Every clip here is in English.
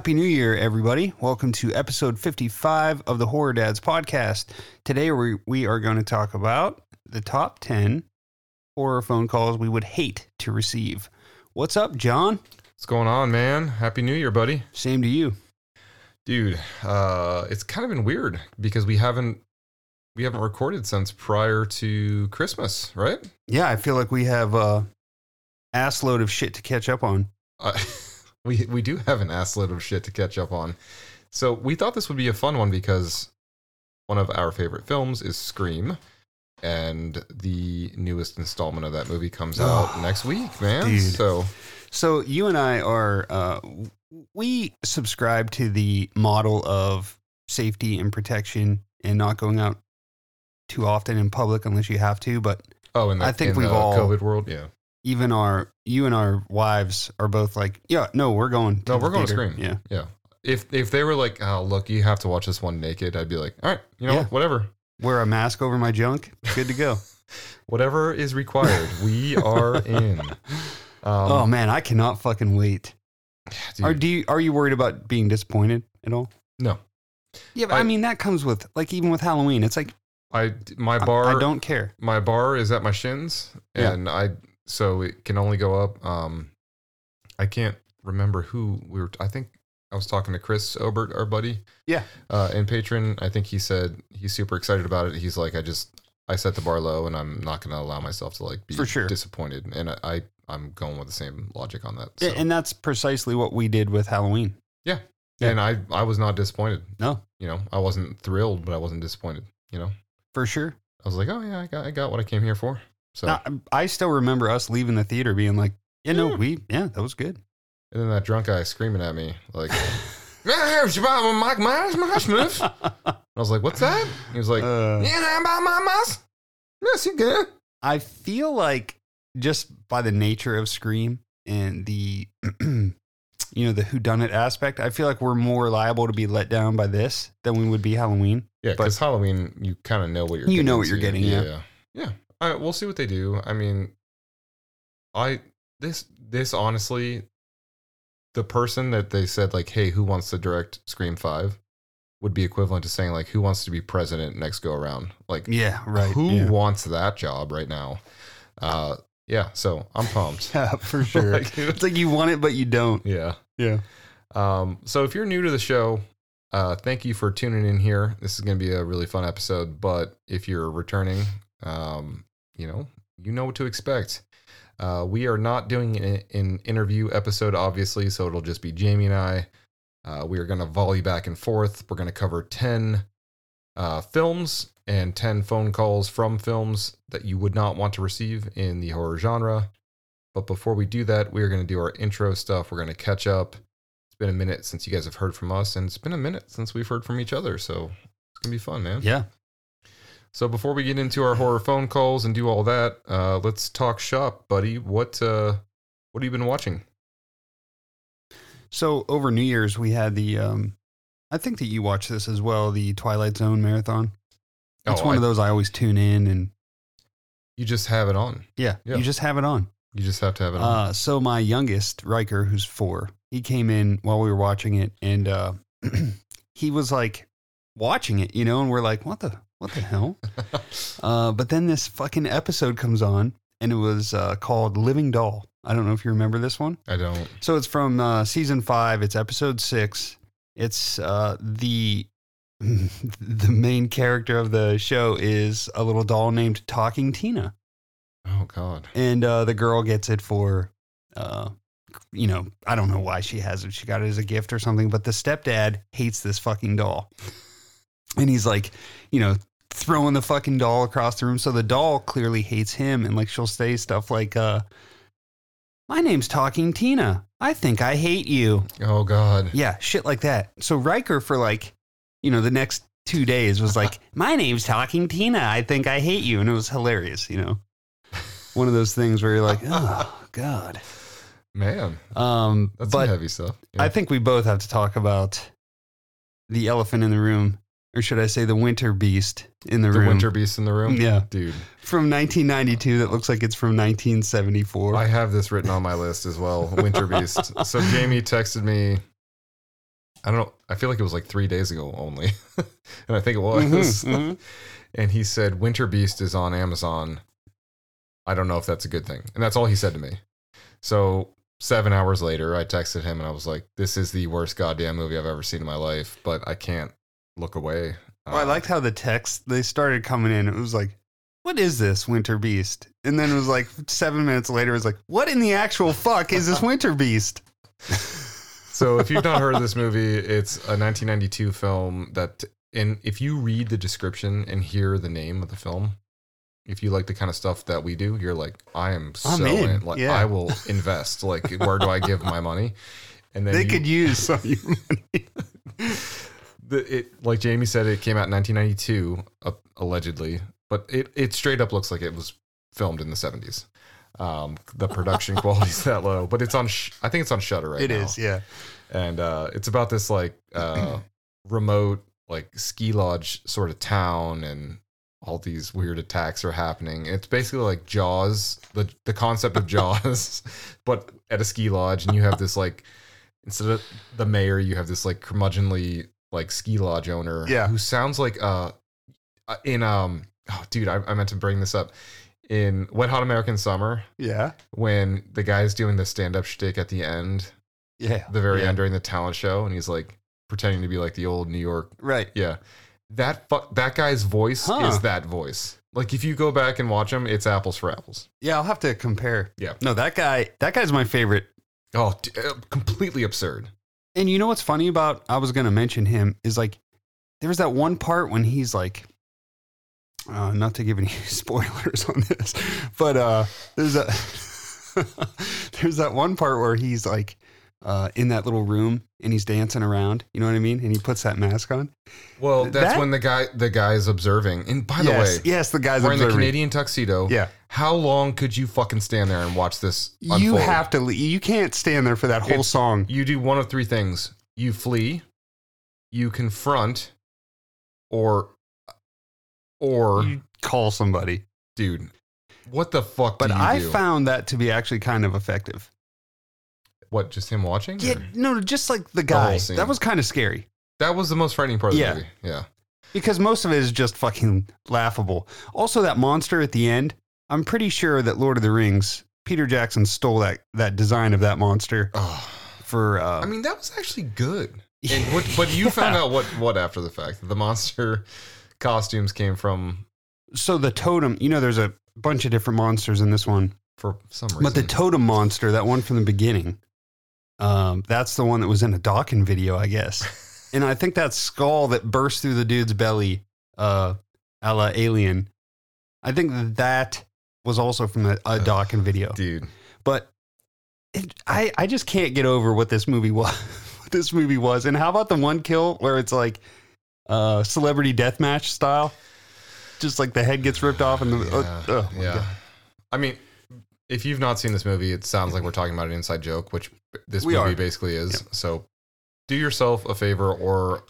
Happy New Year, everybody. Welcome to episode 55 of the Horror Dads podcast. Today, we, we are going to talk about the top 10 horror phone calls we would hate to receive. What's up, John? What's going on, man? Happy New Year, buddy. Same to you. Dude, uh, it's kind of been weird because we haven't we haven't recorded since prior to Christmas, right? Yeah, I feel like we have a ass load of shit to catch up on. Uh, we we do have an ass load of shit to catch up on. So we thought this would be a fun one because one of our favorite films is Scream, and the newest installment of that movie comes out next week, man. Dude. So So you and I are uh, we subscribe to the model of safety and protection and not going out too often in public unless you have to. But oh, and I think in we've the all- COVID world, yeah. Even our you and our wives are both like, yeah, no, we're going. To No, we're going to. Scream. Yeah, Yeah. If if they were like, oh look, you have to watch this one naked, I'd be like, all right, you know, Yeah. whatever, wear a mask over my junk. Good to go. whatever is required, we are in. Um, oh man, I cannot fucking wait. dude, Are do you, are you worried about being disappointed at all? no, Yeah, but I, I- mean that comes with like even with Halloween. It's like I my bar, I, don't care. my bar is at my shins, Yeah. and I so it can only go up. Um, I can't remember who we were. I think I was talking to Chris Obert, our buddy, Yeah. uh, and patron. I think he said he's super excited about it. He's like, I just I set the bar low, and I'm not going to allow myself to like be For sure. disappointed. And I, I I'm going with the same logic on that. So. Yeah, And that's precisely what we did with Halloween. yeah. and I I was not disappointed. No, You know, I wasn't thrilled, but I wasn't disappointed. You know, for sure. I was like, oh yeah, I got I got what I came here for. So Now, I still remember us leaving the theater being like, yeah, no, Yeah. we, yeah, that was good. and then that drunk guy screaming at me like, "Yeah, it's about Mike Myers, Myers." I was like, "What's that?" He was like, Uh, "Yeah, about my mouse." Yes, you can. I feel like just by the nature of Scream and the, you know, the whodunit aspect, I feel like we're more liable to be let down by this than we would be Halloween. Yeah, because Halloween, you kind of know what you're. Getting. You know what you're getting, yeah. yeah, yeah. All right, we'll see what they do. I mean, I this this honestly, the person that they said like, "Hey, who wants to direct Scream 5? would be equivalent to saying like, "Who wants to be president next go around?" Like, Yeah, right. who yeah. wants that job right now? Uh, yeah. So I'm pumped. Yeah, for sure. Like, it's like you want it, but you don't. yeah. Yeah. Um, so if you're new to the show, uh, thank you for tuning in here. This is going to be a really fun episode. But if you're returning, um, you know, you know what to expect. Uh, we are not doing an, an interview episode, obviously, so it'll just be Jamie and I. Uh, we are going to volley back and forth. We're going to cover 10 uh, films and 10 phone calls from films that you would not want to receive in the horror genre. But before we do that, we are going to do our intro stuff. We're going to catch up. It's been a minute since you guys have heard from us, and it's been a minute since we've heard from each other. So it's going to be fun, man. Yeah. So before we get into our horror phone calls and do all that, uh, let's talk shop, buddy. What uh, what have you been watching? So over New Year's, we had the, um, I think that you watched this as well, the Twilight Zone marathon. It's Oh, one I- of those I always tune in and You just have it on. yeah, Yeah. you just have it on. You just have to have it on. Uh, so my youngest, Riker, who's four, he came in while we were watching it and uh, he was like watching it, you know, and we're like, what the, what the hell? Uh, but then this fucking episode comes on and it was uh, called Living Doll. I don't know if you remember this one. I don't. So it's from uh, season five. It's episode six. It's uh, the the main character of the show is a little doll named Talking Tina, Oh God. and uh, the girl gets it for, uh, you know, I don't know why she has it. She got it as a gift or something. But the stepdad hates this fucking doll, and he's like, you know. Throwing the fucking doll across the room. So the doll clearly hates him. And like she'll say stuff like, uh, My name's Talking Tina. I think I hate you. Oh God. Yeah, shit like that. So Riker for like, you know, the next two days was like, "My name's Talking Tina. I think I hate you," and it was hilarious. You know, one of those things where you're like, "Oh God." Man, Um, that's but some heavy stuff. Yeah. I think we both have to talk about the elephant in the room, or should I say, the winter beast in the, Room? the room. winter beast in the room. Yeah, Dude, from 1992. That looks like it's from 1974. I have this written on my list as well. Winter beast. so Jamie texted me I don't know. I feel like it was like three days ago only, and I think it was. Mhm, mhm. and he said Winter Beast is on Amazon. I don't know if that's a good thing, and that's all he said to me. So seven hours later, I texted him and I was like, "This is the worst goddamn movie I've ever seen in my life," but I can't look away. Well, I Uh, liked how the text they started coming in. It was like, "What is this Winter Beast?" And then it was like seven minutes later, it was like, "What in the actual fuck is this Winter Beast?" So if you've not heard of this movie, it's a 1992 film that, and if you read the description and hear the name of the film, if you like the kind of stuff that we do, you're like, I am so I'm in, in. Like, yeah. I will invest. Like, where do I give my money? And then They you- could use some of your money. the, it, like Jamie said, it came out in 1992, uh, allegedly, but it, it straight up looks like it was filmed in the 70s. Um, the production quality's that low, but it's on. Sh- I think it's on Shudder right It now. is, yeah. and uh, it's about this like uh, remote like ski lodge sort of town and all these weird attacks are happening it's basically like jaws the the concept of jaws but at a ski lodge and you have this like instead of the mayor you have this like curmudgeonly like ski lodge owner Yeah. who sounds like uh uh, in um oh dude I, I meant to bring this up in wet hot american summer Yeah. when the guy's doing the stand-up shtick at the end Yeah. the very Yeah. end during the talent show, and he's like pretending to be like the old New York. Right. Yeah, that fu- that guy's voice Huh. is that voice. Like if you go back and watch him, it's apples for apples. Yeah, I'll have to compare. Yeah. No, that guy, that guy's my favorite. Oh, d- uh, completely absurd. And you know what's funny about I was going to mention him is like there was that one part when he's like uh, not to give any spoilers on this, but uh there's a there's that one part where he's like uh, in that little room and he's dancing around, you know what I mean? And he puts that mask on. Well, that's That- when the guy the guy's observing. And by the yes, way, yes, the guy's wearing the. Canadian tuxedo. Yeah, How long could you fucking stand there and watch this? you have to. You can't stand there for that whole It's- song. You do one of three things: you flee, you confront, or or You call somebody. dude, what the fuck? But I do? found that to be actually kind of effective. What just him watching. Yeah, or- no, just like the guy. scene. That was kind of scary that was the most frightening part of Yeah. the movie. Yeah, because most of it is just fucking laughable. Also, that monster at the end. I'm pretty sure that Lord of the Rings, Peter Jackson stole that that design of that monster oh, for. Uh, I mean that was actually good. And what, but you found out what what after the fact? The monster costumes came from so the totem. You know, there's a bunch of different monsters in this one, for some reason. but the totem monster, that one from the beginning, um, that's the one that was in a Dawkins video, I guess. and I think that skull that burst through the dude's belly, uh, a la Alien. I think that was also from a, a Dawkins video. dude. But it, I, I just can't get over what this movie was. what this movie was, and how about the one kill where it's like, uh, celebrity deathmatch style, just like the head gets ripped off and the Yeah, oh, oh yeah. I mean, if you've not seen this movie, it sounds like we're talking about an inside joke, which this We movie are. basically is. So, do yourself a favor, or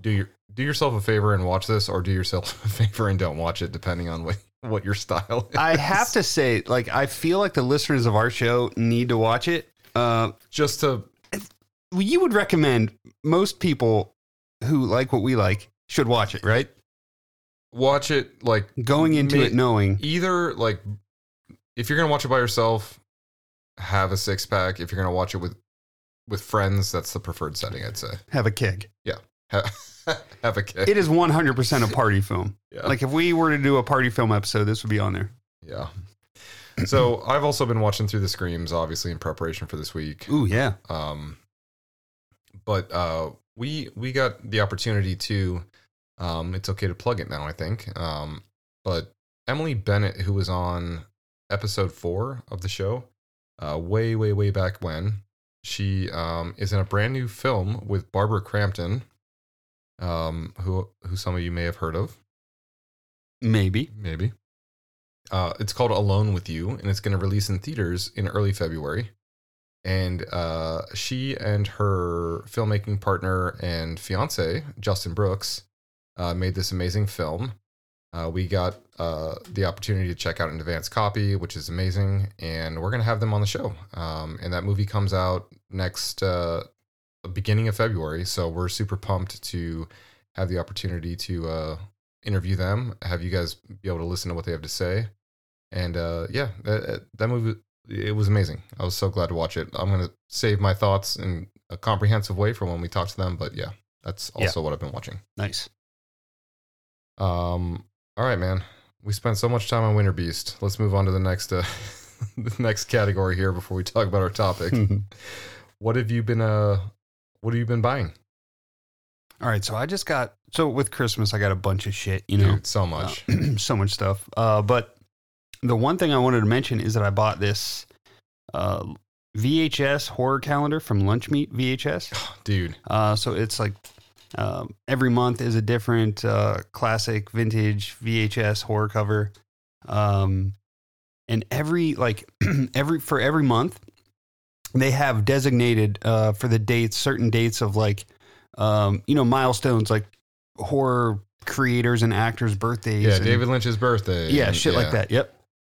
do your do yourself a favor and watch this, or do yourself a favor and don't watch it, depending on what what your style. Is. I have to say, like, I feel like the listeners of our show need to watch it. Uh, just to you would recommend most people who like what we like should watch it, right? watch it like Going into Ma- it knowing, either like if you're gonna watch it by yourself, have a six pack. If you're gonna watch it with with friends, that's the preferred setting, I'd say. have a keg. Yeah. have a kid. It is 100% a party film. yeah. Like, if we were to do a party film episode, this would be on there. yeah. So I've also been watching through the screams, obviously in preparation for this week. Ooh, yeah. Um, but uh, we we got the opportunity to. Um, it's okay to plug it now, I think. Um, but Emily Bennett, who was on episode four of the show, uh, way way way back when, she um, is in a brand new film with Barbara Crampton, um, who who some of you may have heard of Maybe. maybe. Uh, it's called Alone with You, and it's going to release in theaters in early February. And uh, she and her filmmaking partner and fiance, Justin Brooks, uh, made this amazing film. Uh, we got uh, the opportunity to check out an advance copy, which is amazing, and we're going to have them on the show. Um, and that movie comes out next uh, beginning of February. So we're super pumped to have the opportunity to uh, interview them, have you guys be able to listen to what they have to say. And uh, yeah, that, that movie, it was amazing. I was so glad to watch it. I'm going to save my thoughts in a comprehensive way for when we talk to them. But yeah, that's Yeah. also what I've been watching. Nice. Um, all right, man. We spent so much time on Winter Beast. Let's move on to the next uh, the next category here before we talk about our topic. what have you been uh what have you been buying? All right, so I just got so with Christmas I got a bunch of shit, you know, Dude, so much. uh, so much stuff. Uh, but the one thing I wanted to mention is that I bought this uh, VHS horror calendar from Lunchmeat VHS. Dude. Uh, so it's like um, every month is a different uh, classic vintage VHS horror cover, um, and every like every for every month they have designated uh, for the dates certain dates of like um, you know milestones like horror creators and actors birthdays. Yeah, and- David Lynch's birthday. yeah, and- shit like that. Yep.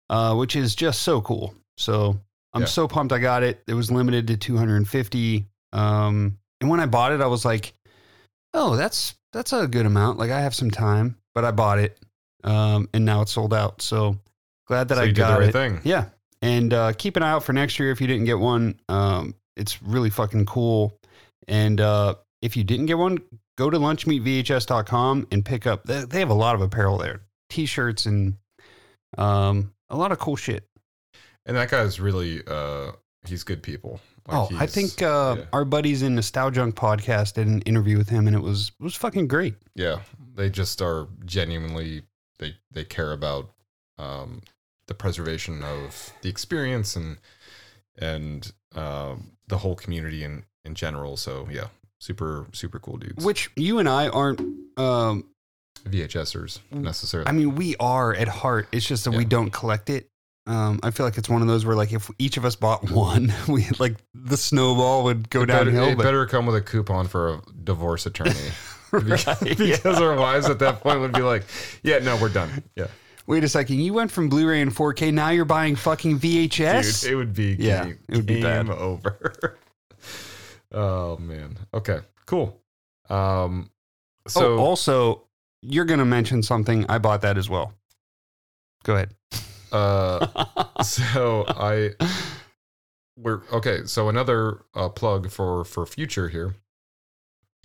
Uh, which is just so cool. So I'm Yeah. so pumped I got it. It was limited to 250. Um, and when I bought it, I was like, oh, that's that's a good amount. Like I have some time, but I bought it. Um, and now it's sold out. So glad that So I you did got the right it. thing. Yeah. And uh, keep an eye out for next year if you didn't get one. Um, it's really fucking cool. And uh, if you didn't get one, go to lunchmeatvhs.com and pick up. They, they have a lot of apparel there, t-shirts and um, a lot of cool shit. And that guy's really uh he's good people. Like, oh, I think uh, yeah. our buddies in Nostalgunk podcast did an interview with him, and it was it was fucking great. yeah, they just are genuinely they they care about um the preservation of the experience and and um the whole community in in general. So yeah, super super cool dudes. Which you and I aren't. Um, VHSers necessarily. I mean, we are at heart. It's just that we don't collect it. Um, I feel like it's one of those where, like, if each of us bought one, we like the snowball would go it better, downhill. it but better come with a coupon for a divorce attorney. because, Right, because yeah. our wives at that point would be like, "Yeah, no, we're done." Yeah, wait a second, you went from Blu-ray and 4K. Now you're buying fucking VHS. dude, it would be Yeah, game, it would be bad. over. oh man. Okay. Cool. Um. So oh, also, you're gonna mention something. I bought that as well. Go ahead. Uh, so I we're okay. So another uh, plug for for future here.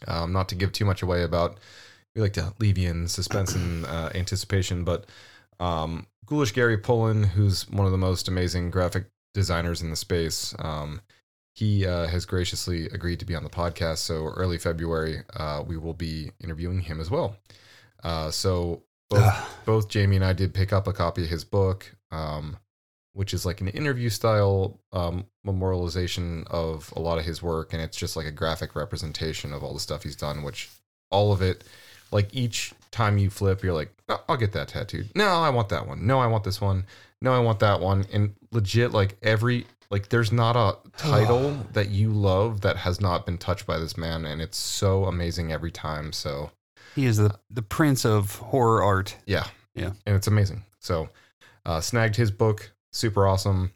Um, not to give too much away about. We like to leave you in suspense and uh, anticipation, but um, Ghoulish Gary Pullen, who's one of the most amazing graphic designers in the space, um, he uh, has graciously agreed to be on the podcast. So early February, uh, we will be interviewing him as well. Uh, so both both Jamie and I did pick up a copy of his book, um, which is like an interview style um, memorialization of a lot of his work, and it's just like a graphic representation of all the stuff he's done. Which all of it, like each time you flip, you're like, "Oh, I'll get that tattooed. No, I want that one. No, I want this one. No, I want that one. And legit, like every like, there's not a title that you love that has not been touched by this man, and it's so amazing every time. So he is the the prince of horror art. yeah. Yeah. And it's amazing. So uh snagged his book, super awesome.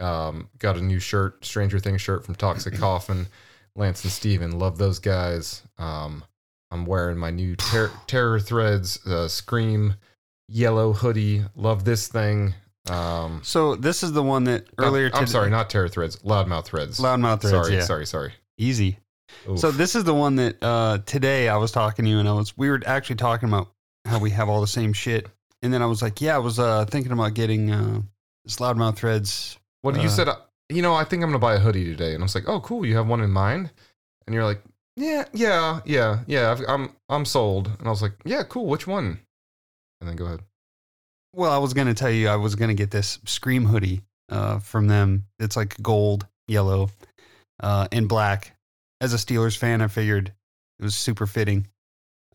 Um got a new shirt, Stranger Things shirt from Toxic Coffin. Lance and Steven, love those guys. Um I'm wearing my new ter- Terror Threads uh, Scream yellow hoodie. Love this thing. Um So this is the one that not- earlier. I'm today- sorry, not Terror Threads, Loudmouth Threads. Loudmouth threads. sorry, yeah, sorry, sorry. easy. Oof. So this is the one that uh, today I was talking to you, and I was we were actually talking about how we have all the same shit, and then I was like, yeah, I was uh, thinking about getting uh, this loudmouth threads. What you Uh, said, uh, you know, I think I'm gonna buy a hoodie today, and I was like, oh, cool, you have one in mind, and you're like, yeah, yeah, yeah, yeah, I've, I'm I'm sold, and I was like, yeah, cool, which one? And then go ahead. Well, I was gonna tell you I was gonna get this Scream hoodie uh, from them. It's like gold, yellow, uh, and black. As a Steelers fan, I figured it was super fitting.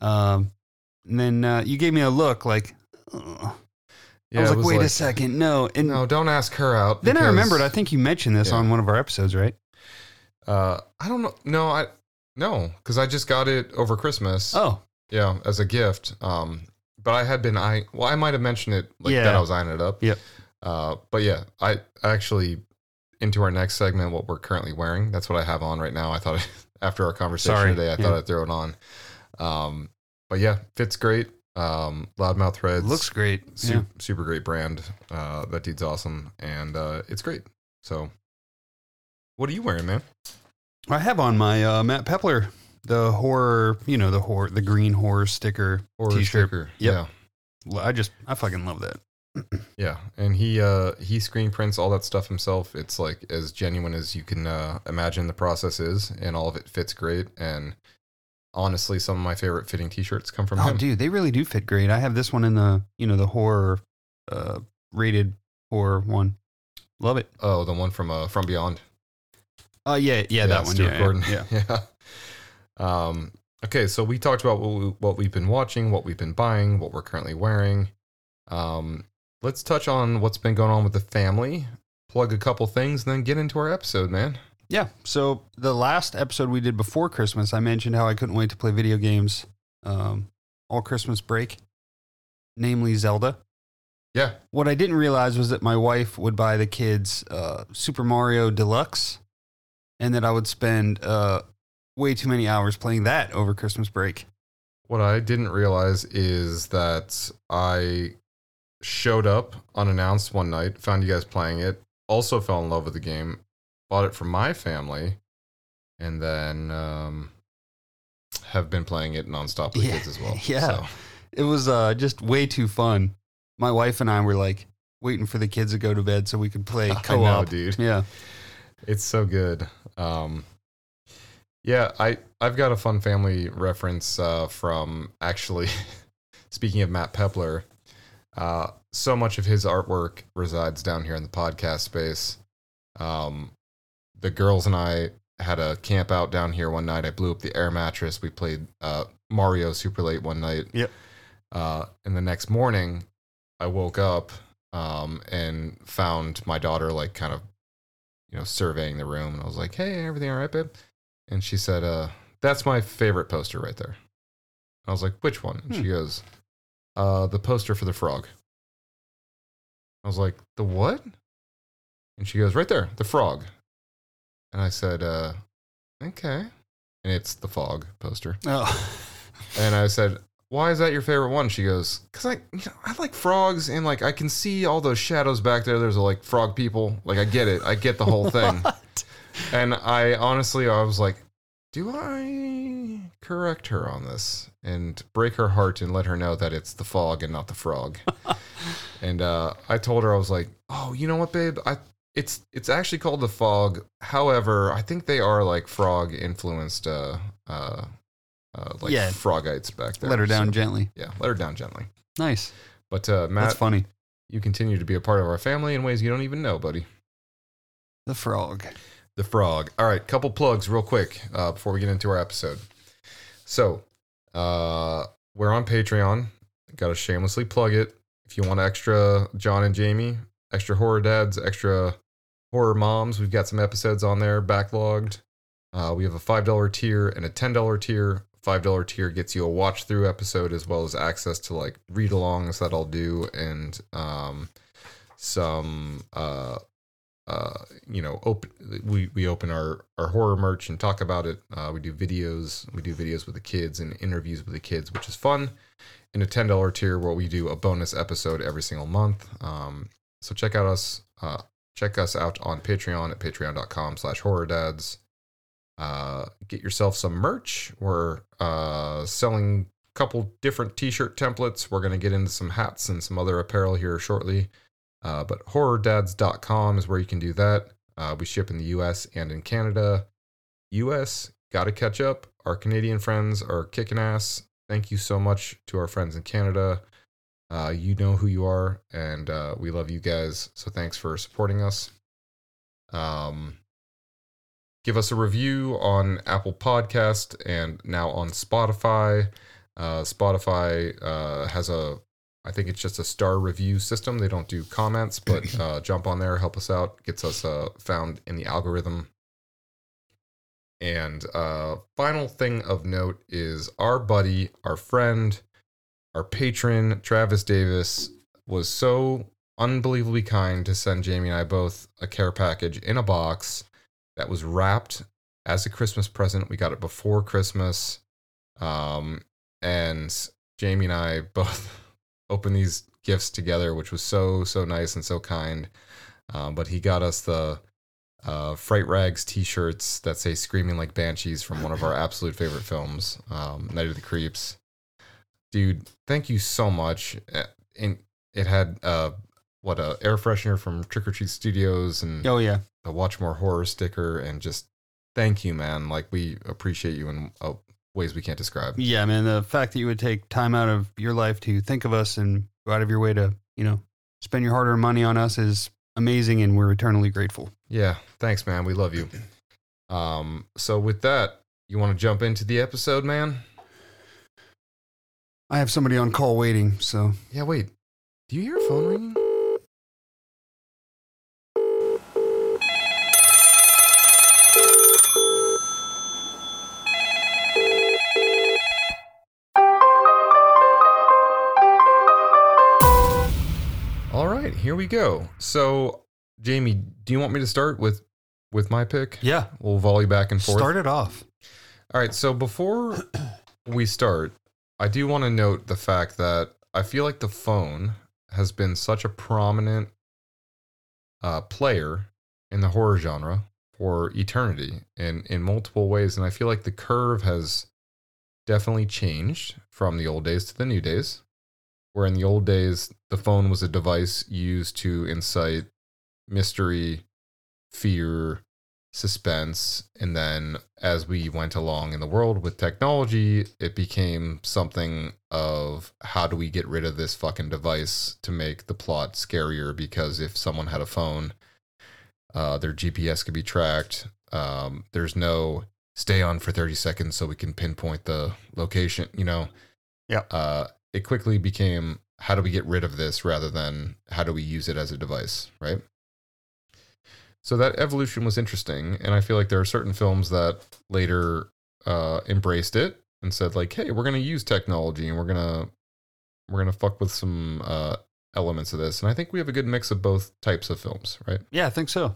Um, and then uh, you gave me a look like. ugh. Yeah, I was like, wait a second, no. And No, don't ask her out. then I remembered. I think you mentioned this Yeah. on one of our episodes, right? Uh, I don't know. No, I no, because I just got it over Christmas. Oh, Yeah, as a gift. Um, but I had been I well, I might have mentioned it like that Yeah. I was eyeing it up. Yep. Uh, but yeah, I actually into our next segment, what we're currently wearing. That's what I have on right now. I thought after our conversation Sorry. today. I Yeah. thought I'd throw it on. Um, but yeah, fits great. Um, Loudmouth Threads Looks great. super, super great brand. Uh, that dude's awesome, and uh, it's great. So, what are you wearing, man? I have on my uh, Matt Pepler, the horror, you know, the horror, the green horror sticker Horror T-shirt. sticker. Yep. I just, I fucking love that. Yeah, yeah, and he uh, he screen prints all that stuff himself. It's like as genuine as you can uh, imagine the process is, and all of it fits great. And honestly, some of my favorite fitting T-shirts come from Oh, him. dude, they really do fit great. I have this one in the, you know, the horror, uh, rated horror one. Love it. Oh, the one from uh, from Beyond. Oh yeah, yeah, that one. Stuart Yeah, Gordon. yeah, yeah. yeah. Um, okay, so we talked about what, we, what we've been watching, what we've been buying, what we're currently wearing. Um, let's touch on what's been going on with the family. Plug a couple things, and then get into our episode, man. Yeah. So the last episode we did before Christmas, I mentioned how I couldn't wait to play video games um, all Christmas break, namely Zelda. Yeah, What I didn't realize was that my wife would buy the kids uh, Super Mario Deluxe, and that I would spend uh, way too many hours playing that over Christmas break. What I didn't realize is that I showed up unannounced one night, found you guys playing it, also fell in love with the game, bought it for my family, and then um, have been playing it nonstop with Yeah, kids as well. yeah. So, It was uh, just way too fun. My wife and I were like waiting for the kids to go to bed so we could play co op. dude. Yeah. It's so good. Um, yeah, I I've got a fun family reference uh, from actually. speaking of Matt Pepler, uh, so much of his artwork resides down here in the podcast space. Um, the girls and I had a camp out down here one night. I blew up the air mattress. We played uh, Mario super late one night. Yep. Uh, and the next morning, I woke up um, and found my daughter like kind of you know, surveying the room. And I was like, hey, everything all right, babe? And she said, uh, that's my favorite poster right there. I was like, which one? And she goes, uh, the poster for the frog. I was like, the what? And she goes, right there, the frog. And I said, uh, okay. And it's the fog poster. Oh. And I said, "Why is that your favorite one?" She goes, "Cause I, you know, I like frogs, and like I can see all those shadows back there. There's like frog people. Like I get it. I get the whole thing." And I honestly, I was like, "Do I correct her on this and break her heart and let her know that it's the fog and not the frog?" and uh, I told her I was like, "Oh, you know what, babe? I." It's it's actually called the fog. However, I think they are like frog influenced uh uh uh, like Yeah. frogites back there. Let her down So, gently. yeah, let her down gently. Nice. But uh, That's funny. you continue to be a part of our family in ways you don't even know, buddy. The frog. The frog. All right, couple plugs real quick uh, before we get into our episode. So, uh, we're on Patreon. Got to shamelessly plug it. If you want extra John and Jamie, extra horror dads, extra horror moms, we've got some episodes on there backlogged. Uh, we have a $5 tier and a $10 tier. $5 tier gets you a watch through episode as well as access to like read alongs that I'll do and um, some uh, uh, you know, open we we open our our horror merch and talk about it. Uh, we do videos, we do videos with the kids and interviews with the kids, which is fun. In a ten dollar tier, where we do a bonus episode every single month. Um, so check out us, uh, check us out on Patreon at patreon.com/slash horror dads. Uh, get yourself some merch. We're uh, selling a couple different T-shirt templates. We're gonna get into some hats and some other apparel here shortly. Uh, but horrordads.com is where you can do that. Uh, we ship in the US and in Canada. US, got to catch up. Our Canadian friends are kicking ass. Thank you so much to our friends in Canada. Uh, you know who you are, and uh, we love you guys. So thanks for supporting us. Um, give us a review on Apple Podcast and now on Spotify. Uh, Spotify uh, has a I think it's just a star review system. They don't do comments, but uh, jump on there, help us out, gets us uh, found in the algorithm. And uh, final thing of note is our buddy, our friend, our patron, Travis Davis, was so unbelievably kind to send Jamie and I both a care package in a box that was wrapped as a Christmas present. We got it before Christmas. Um, and Jamie and I both opened these gifts together, which was so, so nice and so kind. Um, but he got us the uh, Fright Rags t shirts that say Screaming Like Banshees from one of our absolute favorite films, um, Night of the Creeps. Dude, thank you so much. Uh, And it had, uh, what, a air freshener from Trick or Treat Studios and Oh yeah. a Watch More Horror sticker. And just thank you, man. Like, we appreciate you in uh, ways we can't describe. Yeah, man. The fact that you would take time out of your life to think of us and go out of your way to, you know, spend your hard earned money on us is amazing and we're eternally grateful. Yeah, thanks, man. We love you. Um, so with that, you want to jump into the episode, man? I have somebody on call waiting, so Yeah, wait. Do you hear a phone ringing? We go. So, Jamie, do you want me to start with with my pick? yeah, We'll volley back and forth. start it off. All right, so before we start, I do want to note the fact that I feel like the phone has been such a prominent uh, player in the horror genre for eternity in in multiple ways, and I feel like the curve has definitely changed from the old days to the new days. Where in the old days, the phone was a device used to incite mystery, fear, suspense. And then as we went along in the world with technology, it became something of how do we get rid of this fucking device to make the plot scarier? Because if someone had a phone, uh, their GPS could be tracked. Um, there's no stay on for 30 seconds so we can pinpoint the location, you know? Yeah. Uh, it quickly became how do we get rid of this rather than how do we use it as a device, right? So that evolution was interesting, and I feel like there are certain films that later uh, embraced it and said like, "Hey, we're going to use technology and we're gonna we're gonna fuck with some uh, elements of this." And I think we have a good mix of both types of films, right? Yeah, I think so.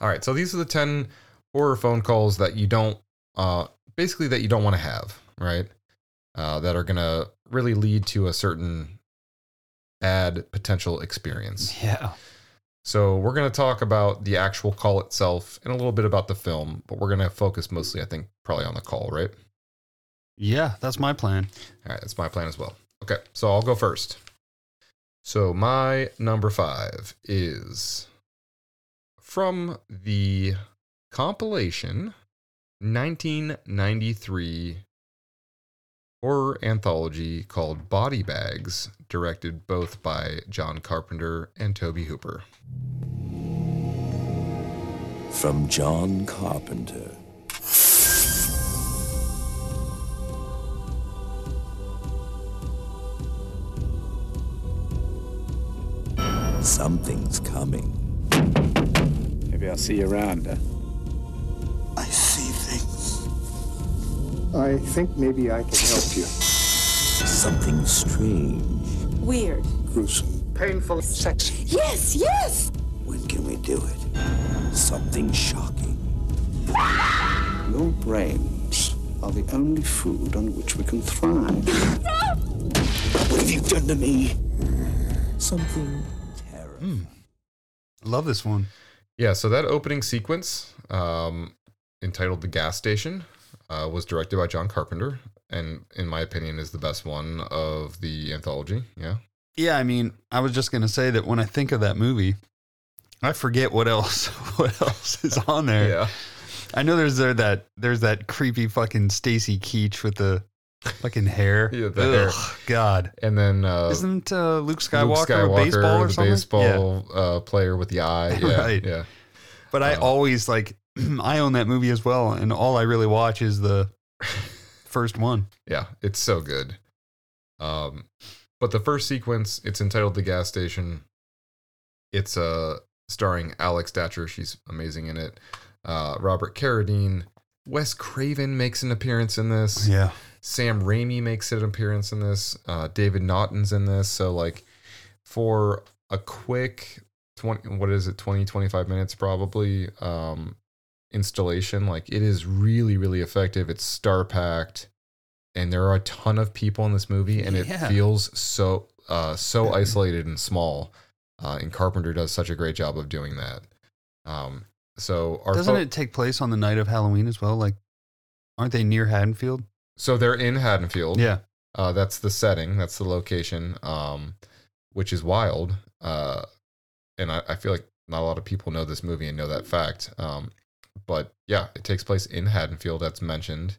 All right, so these are the ten horror phone calls that you don't, uh, basically that you don't want to have, right? Uh, that are gonna really lead to a certain bad potential experience. Yeah. So we're going to talk about the actual call itself and a little bit about the film, but we're going to focus mostly, I think, probably on the call, right? Yeah, that's my plan. All right, that's my plan as well. Okay, so I'll go first. So my number five is from the compilation 1993 horror anthology called Body Bags, directed both by John Carpenter and Tobe Hooper. From John Carpenter. Something's coming. Maybe I'll see you around. Uh, I think maybe I can help you. Something strange. Weird. Gruesome. Painful. Sexy. Yes, yes! When can we do it? Something shocking. Your brains are the only food on which we can thrive. What have you done to me? Something terrible. Love this one. Yeah, so that opening sequence, um, entitled "The Gas Station," uh, was directed by John Carpenter, and in my opinion, is the best one of the anthology. Yeah, Yeah, I mean, I was just gonna say that when I think of that movie, I forget what else what else is on there. yeah, I know there's there that there's that creepy fucking Stacy Keach with the fucking hair. Yeah, the hair. God. and then uh, Isn't uh, Luke Skywalker, Luke Skywalker, a baseball or the something? baseball Yeah. uh, player with the eye. Yeah, Right. yeah, But I Um, always like I own that movie as well, and all I really watch is the first one. yeah. It's so good. Um, but the first sequence, it's entitled "The Gas Station." It's uh starring Alex Datcher. She's amazing in it. Uh, Robert Carradine, Wes Craven makes an appearance in this. Yeah. Sam Raimi makes an appearance in this. Uh, David Naughton's in this. So like for a quick 20 what is it 20 25 minutes probably um installation. Like it is really, really effective. It's star packed, and there are a ton of people in this movie, and it feels so uh, so isolated and small. Uh, and Carpenter does such a great job of doing that. Um, so our Doesn't fo- it take place on the night of Halloween as well? Like, aren't they near Haddonfield? so they're in Haddonfield. Yeah. Uh, that's the setting. That's the location, um, which is wild. Uh, and I, I feel like not a lot of people know this movie and know that fact. Um, but yeah, it takes place in Haddonfield. That's mentioned,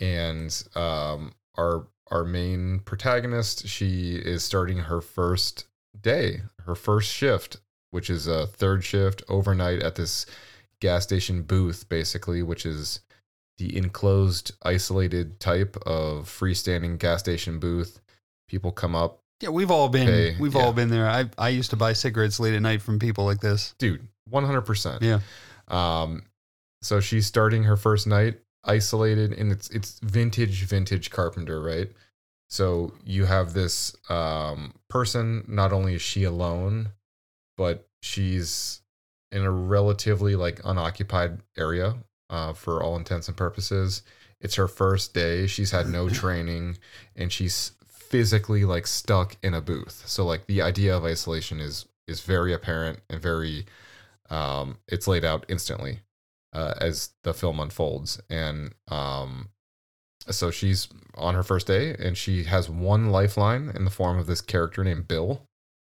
and um, our our main protagonist, she is starting her first day, her first shift, which is a third shift overnight at this gas station booth, basically, which is the enclosed, isolated type of freestanding gas station booth. People come up, Yeah, we've all been Okay, we've yeah. all been there. I I used to buy cigarettes late at night from people like this. dude, one hundred percent. Yeah. Um, so she's starting her first night isolated, and it's it's vintage, vintage Carpenter, right? So you have this um person. Not only is she alone, but she's in a relatively like unoccupied area uh, for all intents and purposes. It's her first day. She's had no training, and she's physically like stuck in a booth. So like the idea of isolation is is very apparent and very um, it's laid out instantly uh, as the film unfolds. And um, so she's on her first day, and she has one lifeline in the form of this character named Bill,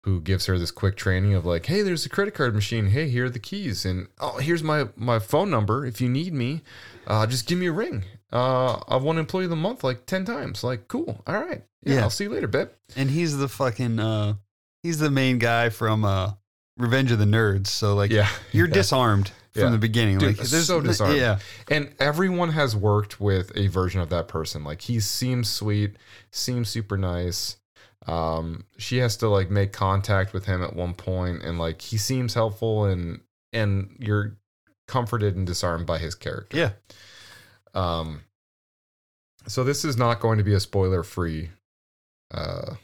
who gives her this quick training of like, "Hey, there's a credit card machine. Hey, here are the keys, and oh, here's my my phone number. If you need me, uh, just give me a ring. Uh, I've won employee of the month like ten times. Like, cool. All right, yeah, Yeah. I'll see you later, babe. And he's the fucking uh he's the main guy from uh Revenge of the Nerds. So like Yeah, you're yeah. disarmed from Yeah. the beginning. Dude, like so disarmed. Yeah. And everyone has worked with a version of that person. Like he seems sweet, seems super nice. Um, she has to like make contact with him at one point, and like he seems helpful, and and you're comforted and disarmed by his character. Yeah. Um, so this is not going to be a spoiler free uh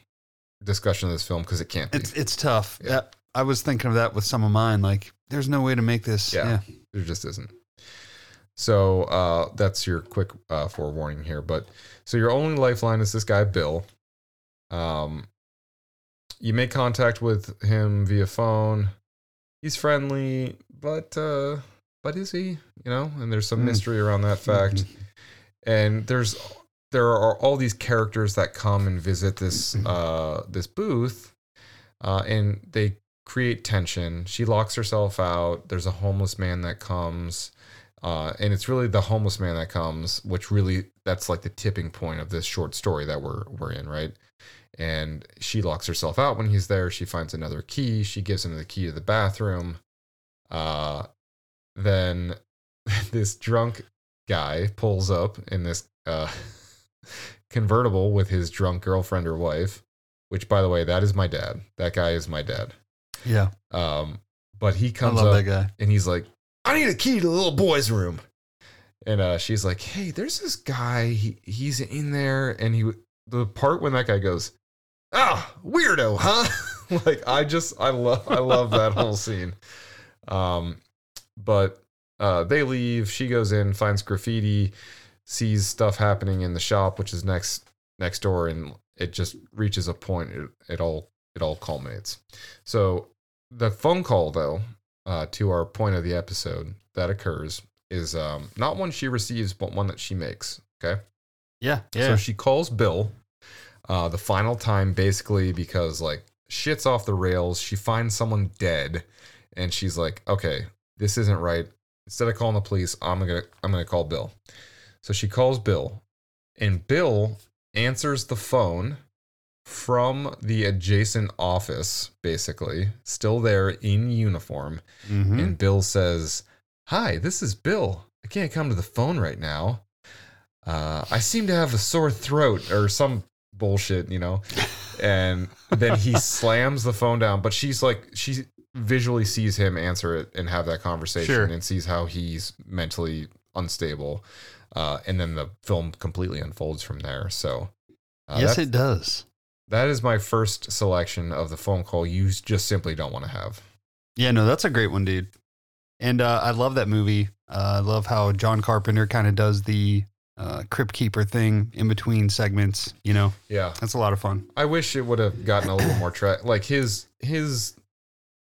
discussion of this film because it can't be. It's it's tough. Yeah. I was thinking of that with some of mine. Like, there's no way to make this. Yeah. Yeah. There just isn't. So uh, that's your quick uh, forewarning here. But so your only lifeline is this guy Bill. Um, you make contact with him via phone. He's friendly, but uh, but is he? You know, and there's some Mm. mystery around that fact. and there's there are all these characters that come and visit this uh, this booth, uh, and they create tension. She locks herself out. There's a homeless man that comes. Uh, and it's really the homeless man that comes, which really that's like the tipping point of this short story that we're we're in, right? And she locks herself out when he's there. She finds another key. She gives him the key to the bathroom. Uh, then this drunk guy pulls up in this uh, convertible with his drunk girlfriend or wife. Which, by the way, that is my dad. That guy is my dad. Yeah. Um, but he comes I love up that guy. and he's like, I need a key to the little boy's room. And uh, she's like, Hey, there's this guy. He he's in there, and he the part when that guy goes, Ah, weirdo, huh? like I just I love I love that whole scene. Um, but uh, they leave. She goes in, finds graffiti, sees stuff happening in the shop, which is next next door, and it just reaches a point. It, it all it all culminates. So the phone call though uh, to our point of the episode that occurs is um, not one she receives, but one that she makes. Okay. Yeah. yeah So she calls Bill uh, the final time, basically because like shit's off the rails. She finds someone dead, and she's like, "Okay, this isn't right." Instead of calling the police, I'm gonna I'm gonna call Bill. So she calls Bill, and Bill answers the phone from the adjacent office, basically, still there in uniform. Mhm. And Bill says, Hi, this is Bill. I can't come to the phone right now. Uh, I seem to have a sore throat or some bullshit, you know. And then he slams the phone down, but she's like, she visually sees him answer it and have that conversation Sure. and sees how he's mentally unstable. Uh, and then the film completely unfolds from there. So, uh, yes, it does. That is my first selection of the phone call you just simply don't want to have. Yeah, no, that's a great one, dude. And uh, I love that movie. Uh, I love how John Carpenter kind of does the uh, Crypt Keeper thing in between segments. You know, Yeah. that's a lot of fun. I wish it would have gotten a little more track. Like his his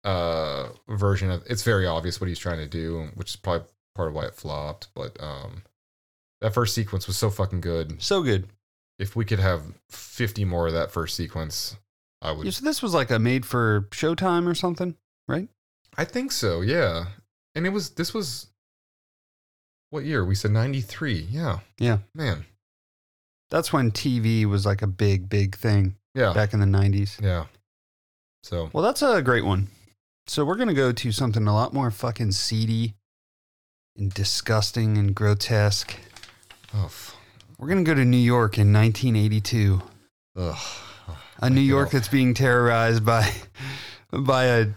uh version of it's very obvious what he's trying to do, which is probably part of why it flopped. But um, that first sequence was so fucking good. So good. If we could have fifty more of that first sequence, I would. Yeah, so this was like a made for Showtime or something, right? I think so. Yeah, and it was this was what year? We said ninety three. Yeah. Yeah. Man. That's when TV was like a big, big thing Yeah. back in the 90s. Yeah. So Well, that's a great one. So we're going to go to something a lot more fucking seedy and disgusting and grotesque. oh, f- We're going to go to New York in 1982. ugh. A New York that's being terrorized by by a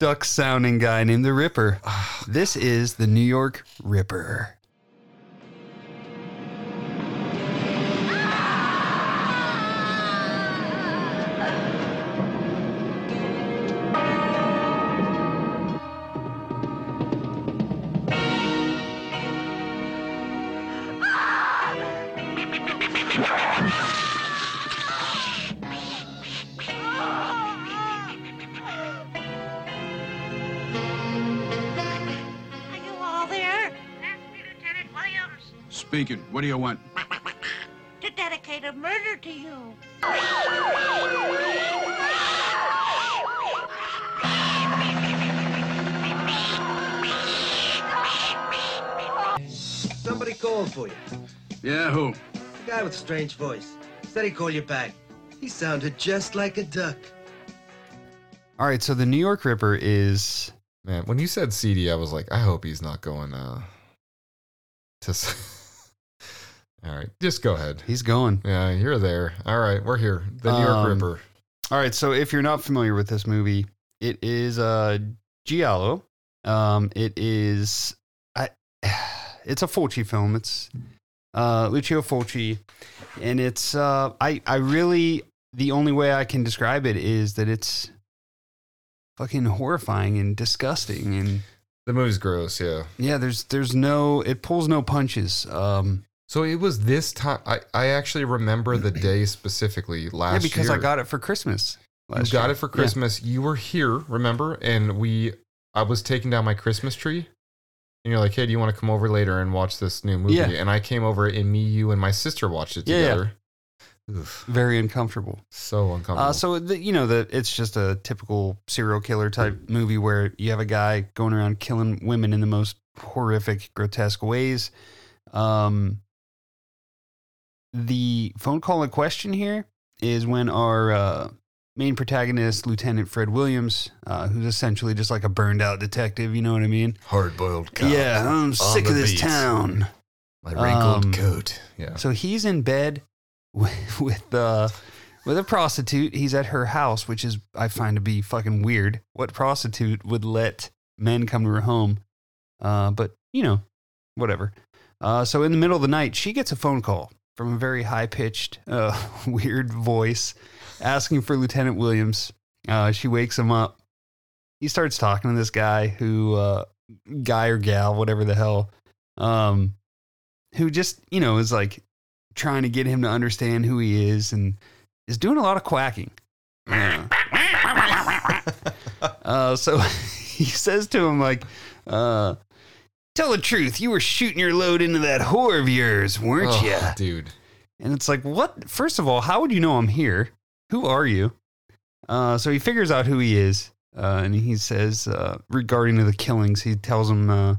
duck sounding guy named the Ripper. This is the New York Ripper. Speaking. What do you want? To dedicate a murder to you. Somebody called for you. Yeah, who? The guy with the strange voice. Said he'd call you back. He sounded just like a duck. All right, so the New York Ripper is Man, when you said seedy, I was like, I hope he's not going uh to. All right, just go ahead. he's going. Yeah, you're there. All right, we're here. The New York Um, Ripper. All right, so if you're not familiar with this movie, it is uh Giallo. Um it is I it's a Fulci film. It's uh Lucio Fulci and it's uh I I really the only way I can describe it is that it's fucking horrifying and disgusting and The movie's gross. Yeah. yeah, there's there's no it pulls no punches. Um So it was this time. I I actually remember the day specifically last yeah, because year. I got it for Christmas. You got year. it for Yeah. Christmas. You were here, remember? And we, I was taking down my Christmas tree. And you're like, hey, do you want to come over later and watch this new movie? Yeah. And I came over, and me, you, and my sister watched it Yeah, yeah. together. Oof, Very uncomfortable. so uncomfortable. Uh, so the, you know that it's just a typical serial killer type movie where you have a guy going around killing women in the most horrific, grotesque ways. Um, the phone call in question here is when our uh, main protagonist, Lieutenant Fred Williams, uh, who's essentially just like a burned out detective. You know what I mean? Hard boiled yeah, I'm sick of this beat. town. My wrinkled Um, coat. Yeah. So he's in bed with with, uh, with a prostitute. He's at her house, which is I find to be fucking weird. What prostitute would let men come to her home? Uh, but you know, whatever. Uh, so in the middle of the night, she gets a phone call from a very high pitched, uh, weird voice asking for Lieutenant Williams. Uh, she wakes him up. He starts talking to this guy who, uh, guy or gal, whatever the hell, um, who just you know is like trying to get him to understand who he is and is doing a lot of quacking. Uh, uh, so he says to him like, uh, "Tell the truth, you were shooting your load into that whore of yours, weren't Oh, you?" dude. And it's like, what? First of all, how would you know I'm here? Who are you? Uh, so he figures out who he is, uh, and he says, uh, regarding to the killings, he tells him, uh,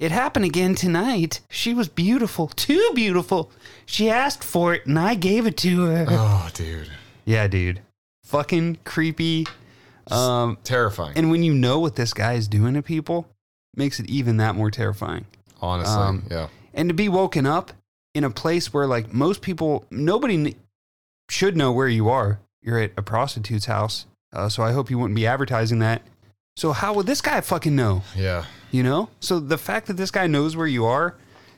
"It happened again tonight. She was beautiful, too beautiful. She asked for it, and I gave it to her." Oh, dude. Yeah, dude, fucking creepy. Um, Terrifying. and when you know what this guy is doing to people, makes it even that more terrifying. Honestly. um, yeah. and to be woken up in a place where like most people nobody should know where you are. You're at a prostitute's house uh, so i hope you wouldn't be advertising that. So how would this guy fucking know? Yeah. you know? So the fact that this guy knows where you are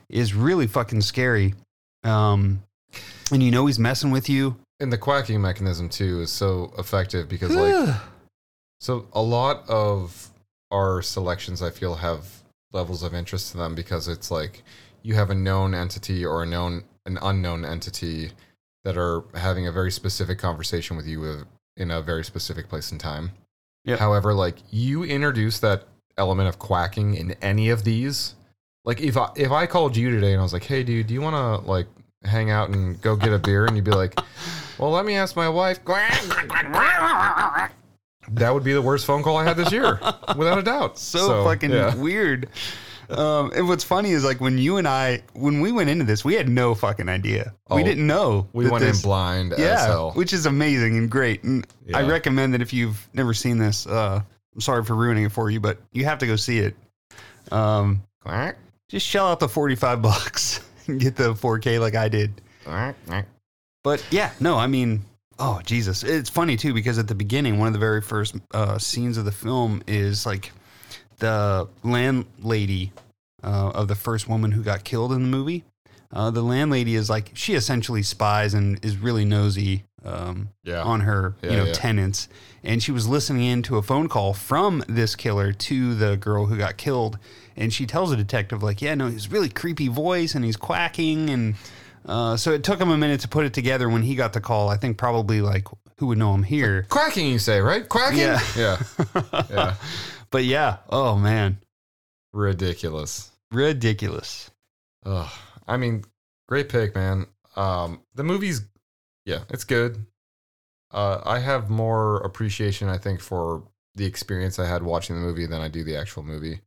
is really fucking scary. Um and you know he's messing with you. And the quacking mechanism, too, is so effective because, like, So a lot of our selections, I feel, have levels of interest to them because it's like you have a known entity or a known an unknown entity that are having a very specific conversation with you with, in a very specific place and time. Yep. However, like you introduce that element of quacking in any of these, like if I if I called you today and I was like, "Hey, dude, do you want to like hang out and go get a beer?" and you'd be like, "Well, let me ask my wife." That would be the worst phone call I had this year, without a doubt. so, fucking yeah. weird. Um, and what's funny is like when you and I, when we went into this, we had no fucking idea. we Oh, didn't know. We went this- in blind as Yeah, hell. which is amazing and great. And I recommend that if you've never seen this, uh, I'm sorry for ruining it for you, but you have to go see it. Um, just shell out the 45 bucks and get the 4K like I did. But yeah, no, I mean, oh Jesus, it's funny too because at the beginning, one of the very first uh, scenes of the film is like the landlady uh, of the first woman who got killed in the movie. Uh, the landlady is like she essentially spies and is really nosy um, Yeah. on her Yeah, you know yeah. tenants, and she was listening in to a phone call from this killer to the girl who got killed, and she tells the detective like, yeah, no, he's really creepy voice and he's quacking and. Uh, so it took him a minute to put it together when he got the call. I think probably like who would know him here. Quacking, you say, right? Quacking? Yeah. Yeah. Yeah. But yeah, oh man, Ridiculous. ridiculous. Ugh. I mean, great pick, man. Um, the movie's, yeah, it's good. Uh, I have more appreciation, I think, for the experience I had watching the movie than I do the actual movie.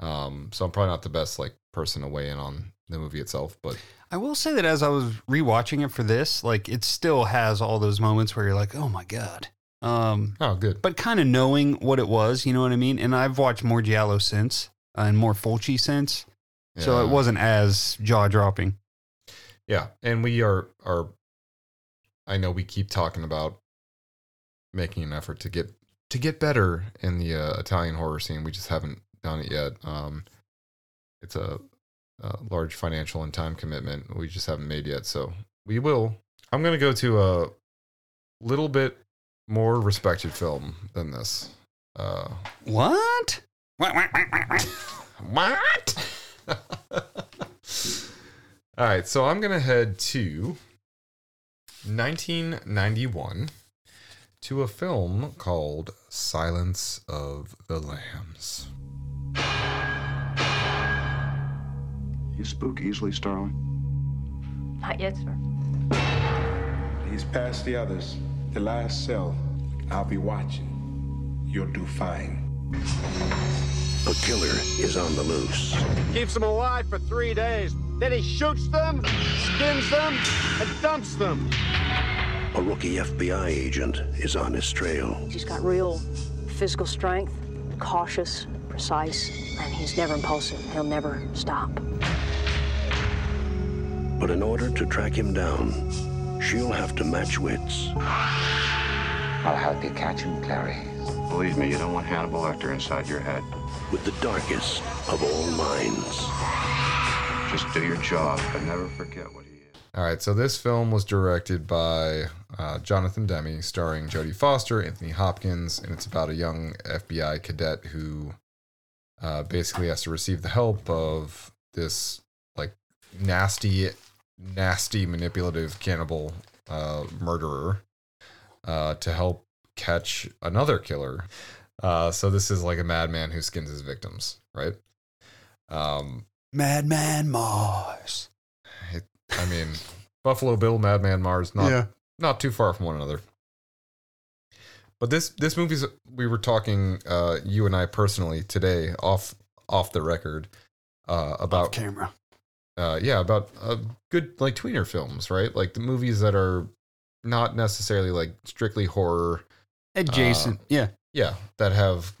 Um, so I'm probably not the best like person to weigh in on the movie itself, but I will say that as I was rewatching it for this, like it still has all those moments where you're like, oh my god. Um, oh, good. but kind of knowing what it was, you know what I mean. And I've watched more Giallo since uh, and more Fulci since, so it wasn't as jaw dropping. Yeah, and we are are I know we keep talking about making an effort to get to get better in the uh, Italian horror scene. We just haven't done it yet. Um it's a, a large financial and time commitment we just haven't made yet, so we will. I'm going to go to a little bit more respected film than this. Uh What? what? All right, so I'm gonna head to 1991 to a film called Silence of the Lambs. You spook easily, Starling? Not yet, sir. He's past the others. The last cell. I'll be watching. You'll do fine. A killer is on the loose. Keeps them alive for three days. Then he shoots them, skins them, and dumps them. A rookie FBI agent is on his trail. He's got real physical strength, cautious, precise, and he's never impulsive. He'll never stop. But in order to track him down, she'll have to match wits. I'll help you catch him, Clarice. Believe me, you don't want Hannibal Lecter inside your head. with the darkest of all minds. Just do your job, but never forget what he is. All right, so this film was directed by uh, Jonathan Demme, starring Jodie Foster, Anthony Hopkins, and it's about a young FBI cadet who uh, basically has to receive the help of this like nasty, nasty, manipulative cannibal uh, murderer uh, to help catch another killer. Uh, so this is like a madman who skins his victims, right? Um, Madman Marz. it, I mean, Buffalo Bill, Madman Marz, not yeah. not too far from one another. But this this movie's we were talking uh, you and I personally today off off the record uh, about camera. uh, yeah about uh, good like tweener films right like the movies that are not necessarily like strictly horror Adjacent. yeah. yeah that have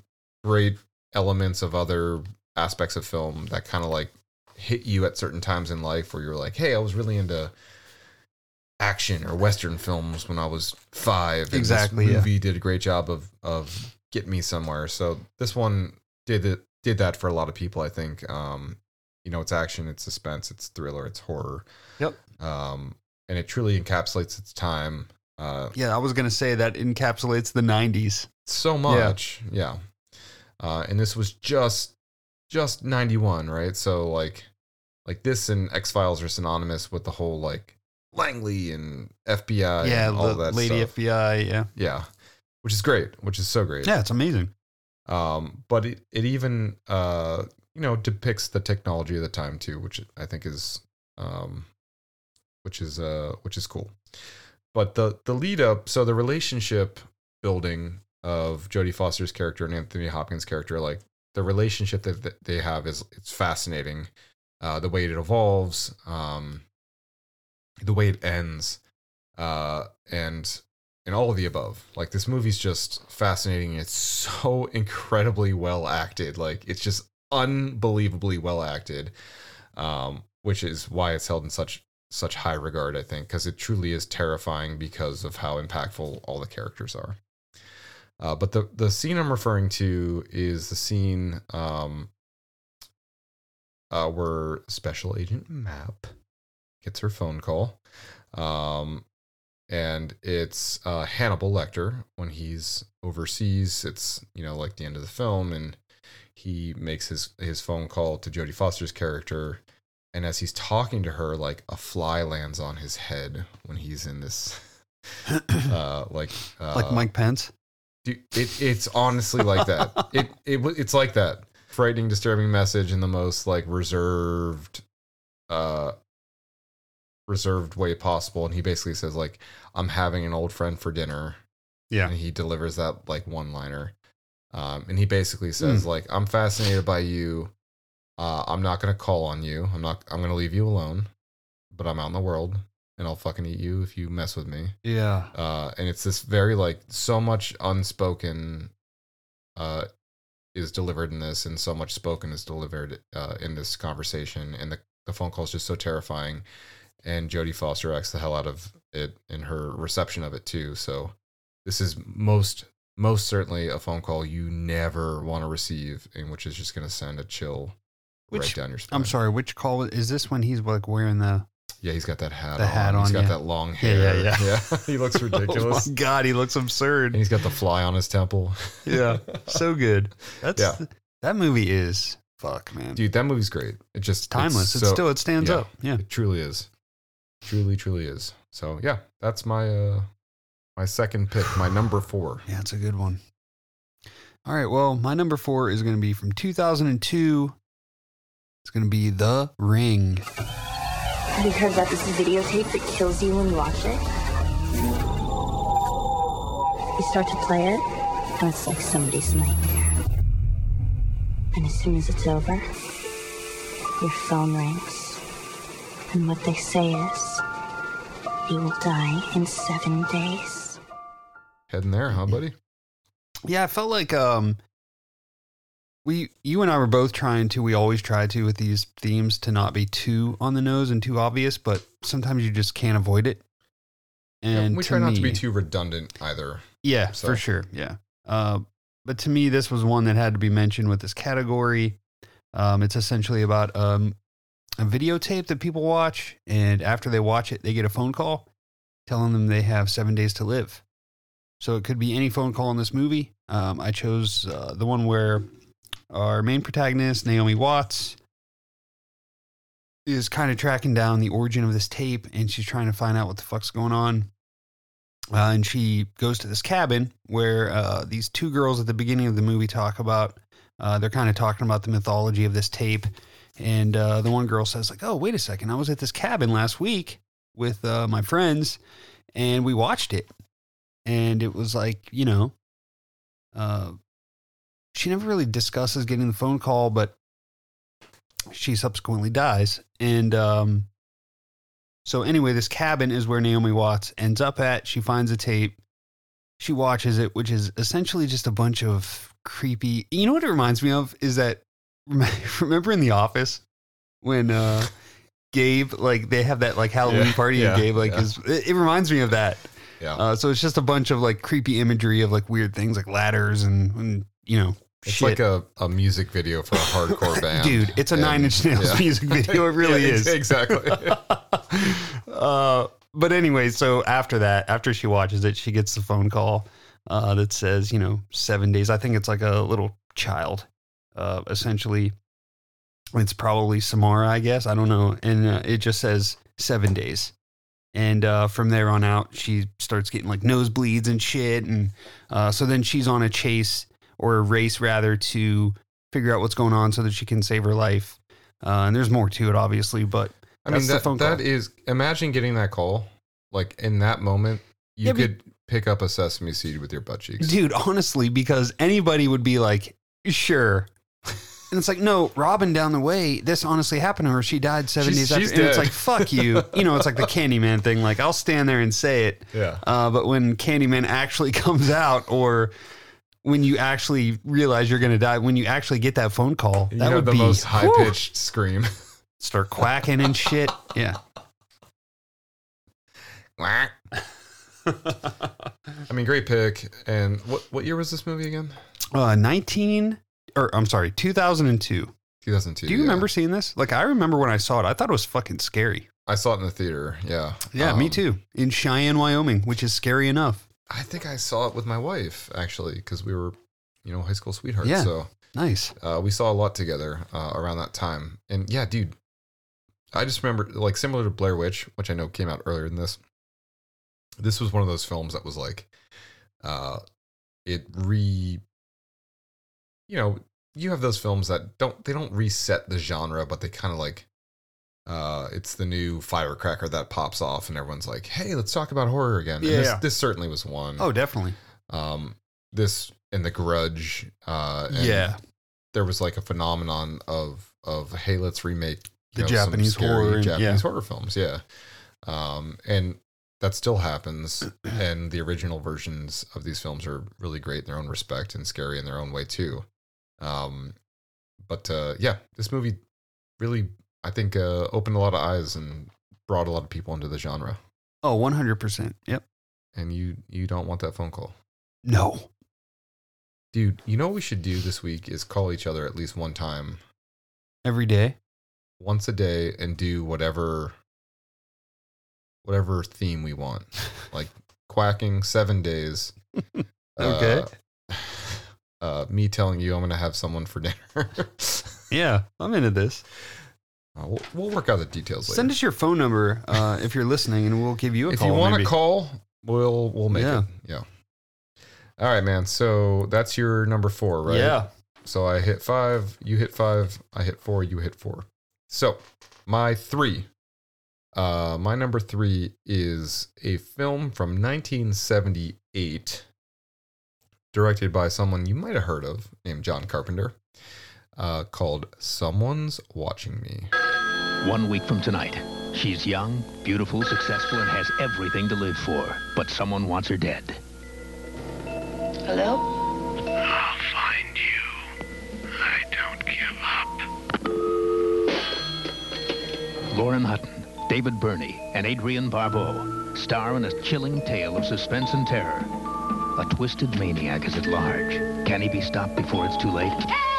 great elements of other aspects of film that kind of like hit you at certain times in life where you're like hey i was really into action or western films when i was five and Exactly, this yeah. movie did a great job of of getting me somewhere so this one did it did that for a lot of people i think um you know it's action it's suspense it's thriller it's horror Yep. um and it truly encapsulates its time uh Yeah, I was going to say that encapsulates the 90s. so much yeah, Uh, and this was just just 91, right? So like like this and X Files are synonymous with the whole like Langley and FBI yeah, and all the that lady stuff. FBI. Yeah, Yeah. Which is great, which is so great. yeah, it's amazing. Um, but it, it even uh, you know, depicts the technology of the time too, which I think is um which is uh which is cool. But the the lead up, so the relationship building of Jodie Foster's character and Anthony Hopkins' character, like the relationship that th- they have is it's fascinating. Uh, the way it evolves, um, the way it ends, uh, and and all of the above. Like this movie's just fascinating. It's so incredibly well acted. Like it's just unbelievably well acted, um, which is why it's held in such such high regard. I think because it truly is terrifying because of how impactful all the characters are. Uh, but the the scene I'm referring to is the scene um, uh, where Special Agent Map gets her phone call. Um, and it's uh, Hannibal Lecter when he's overseas. It's you know like the end of the film, and he makes his his phone call to Jodie Foster's character, and as he's talking to her, like a fly lands on his head when he's in this, uh, like uh, like Mike Pence. Dude, it it's honestly like that. it it it's like that. Frightening, disturbing message in the most like reserved, uh, reserved way possible. And he basically says like, "I'm having an old friend for dinner." Yeah. and he delivers that like one liner. Um, and he basically says like, "I'm fascinated by you. Uh, I'm not gonna call on you. I'm not. I'm gonna leave you alone, but I'm out in the world." And I'll fucking eat you if you mess with me Yeah. uh, and it's this very like so much unspoken uh, is delivered in this, and so much spoken is delivered uh, in this conversation, and the the phone call is just so terrifying, and Jodie Foster acts the hell out of it in her reception of it too. So this is most most certainly a phone call you never want to receive, and which is just going to send a chill right down your spine. I'm sorry. Which call is this? When he's like wearing the Yeah, he's got that hat. The on. hat He's on, got yeah. that long Yeah, hair. yeah, yeah. he looks ridiculous. Oh my god, he looks and absurd. he's got the fly on his temple. Yeah, so good. That's Yeah. that movie is fuck, man. Dude, that movie's great. It just it's timeless. It's, so- still it stands yeah. up. Yeah. It truly is. Truly, truly is. So yeah, that's my uh my second pick, my number four. Yeah, it's a good one. All right, well, my number four is going to be from 2002. It's going to be The Ring. Have you heard about this videotape that kills you when you watch it? You start to play it, and it's like somebody's nightmare. And as soon as it's over, your phone rings. And what they say is, you will die in seven days. Heading there, huh, buddy? Yeah, I felt like um we you and I were both trying to we always try to with these themes to not be too on the nose and too obvious, but sometimes you just can't avoid it. And Yeah, we to try not to be too redundant either. Yeah, So- for sure. Yeah. Uh, but to me, this was one that had to be mentioned with this category. Um, it's essentially about um, a videotape that people watch, and after they watch it, they get a phone call telling them they have seven days to live. So it could be any phone call in this movie. Um, I chose uh, the one where our main protagonist, Naomi Watts, is kind of tracking down the origin of this tape, and she's trying to find out what the fuck's going on. Uh, and she goes to this cabin where uh, these two girls at the beginning of the movie talk about. Uh, they're kind of talking about the mythology of this tape, and uh, the one girl says like, "Oh, wait a second! I was at this cabin last week with uh, my friends, and we watched it, and it was like, you know, uh, she never really discusses getting the phone call, but she subsequently dies, and um, so anyway, this cabin is where Naomi Watts ends up at. She finds a tape. She watches it, which is essentially just a bunch of creepy. You know what it reminds me of is that remember in the office when uh Gabe like they have that like Halloween Yeah, party yeah, and Gabe like yeah. is it, it reminds me of that. Yeah. Uh, so it's just a bunch of like creepy imagery of like weird things like ladders and, and you know It's shit. like a, a music video for a hardcore band. Dude, it's a And- Nine Inch Nails yeah. music video. It really Yeah, is. Exactly. uh, but anyway, so after that, after she watches it, she gets the phone call uh, that says, you know, seven days. I think it's like a little child, uh, essentially It's probably Samara, I guess. I don't know. And uh, it just says seven days. And uh, from there on out, she starts getting like nosebleeds and shit. And uh, so then she's on a chase or a race rather to figure out what's going on so that she can save her life. Uh, and there's more to it, obviously, but I mean that that is imagine getting that call. Like in that moment, you Yeah, but- could pick up a sesame seed with your butt cheeks. Dude, honestly, because anybody would be like, sure. And it's like, no, Robin down the way, this honestly happened to her. She died seven She's- days after. she's And it's dead. like, fuck you. You know, it's like the Candyman thing. Like, I'll stand there and say it. Yeah. Uh, but when Candyman actually comes out or when you actually realize you're going to die, when you actually get that phone call, You that would the be most high whew, pitched scream. Start quacking and shit. Yeah. Quack. I mean, great pick. And what what year was this movie again? Uh, 19, or I'm sorry, 2002. 2002. Do you yeah. remember seeing this? Like, I remember when I saw it, I thought it was fucking scary. I saw it in the theater. Yeah. Yeah, me Um, too. In Cheyenne, Wyoming, which is scary enough. I think I saw it with my wife actually because we were, you know, high school sweethearts. Yeah. So Nice. uh, we saw a lot together uh, around that time. And yeah, dude, I just remember like similar to Blair Witch, which I know came out earlier than this. This was one of those films that was like, uh, it re, you know, you have those films that don't they don't reset the genre, but they kind of like, uh, it's the new firecracker that pops off, and everyone's like, hey, let's talk about horror again. And this, Yeah. this certainly was one. Oh, definitely. Um, this and The Grudge. Uh, and Yeah. There was like a phenomenon of of hey, let's remake The some Japanese scary horror Japanese yeah. horror films. Yeah. Um, and that still happens. and the original versions of these films are really great in their own respect and scary in their own way too. Um, but uh, yeah, this movie really, I think, uh, opened a lot of eyes and brought a lot of people into the genre. Oh, 100%. Yep. And you you don't want that phone call. No. Dude, you know what we should do this week is call each other at least one time, Every day. once a day, and do whatever whatever theme we want. Like quacking seven days. Okay. Uh, uh, me telling you I'm gonna have someone for dinner. Yeah, I'm into this. Uh, we'll, we'll work out the details later. Send us your phone number uh, if you're listening, and we'll give you a if call. If you want to call, we'll we'll make Yeah. it. Yeah. All right, man. So that's your number four, right? Yeah. So I hit five, you hit five, I hit four, you hit four. So my three, uh, my number three is a film from 1978, directed by someone you might have heard of named John Carpenter, uh, called "Someone's Watching Me." One week from tonight, she's young, beautiful, successful, and has everything to live for. But someone wants her dead. Hello? I'll find you. I don't give up. Lauren Hutton, David Birney, and Adrienne Barbeau star in a chilling tale of suspense and terror. A twisted maniac is at large. Can he be stopped before it's too late?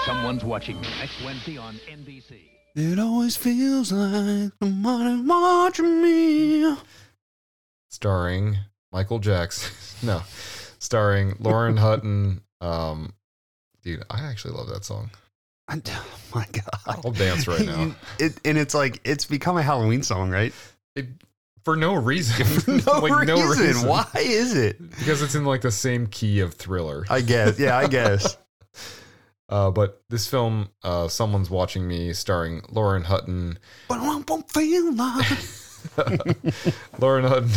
Someone's watching me next Wednesday on NBC. It always feels like somebody's watching me. starring Michael Jackson. no, starring Lauren Hutton. Um, dude, I actually love that song. I, oh my god! I'll dance right now. It, and it's like it's become a Halloween song, right? It, for no reason. no, Like, reason. Why is it? Because it's in like the same key of Thriller. I guess. Yeah, I guess. Uh, but this film, uh, someone's watching me, starring Lauren Hutton, but I won't feel. Lauren Hutton,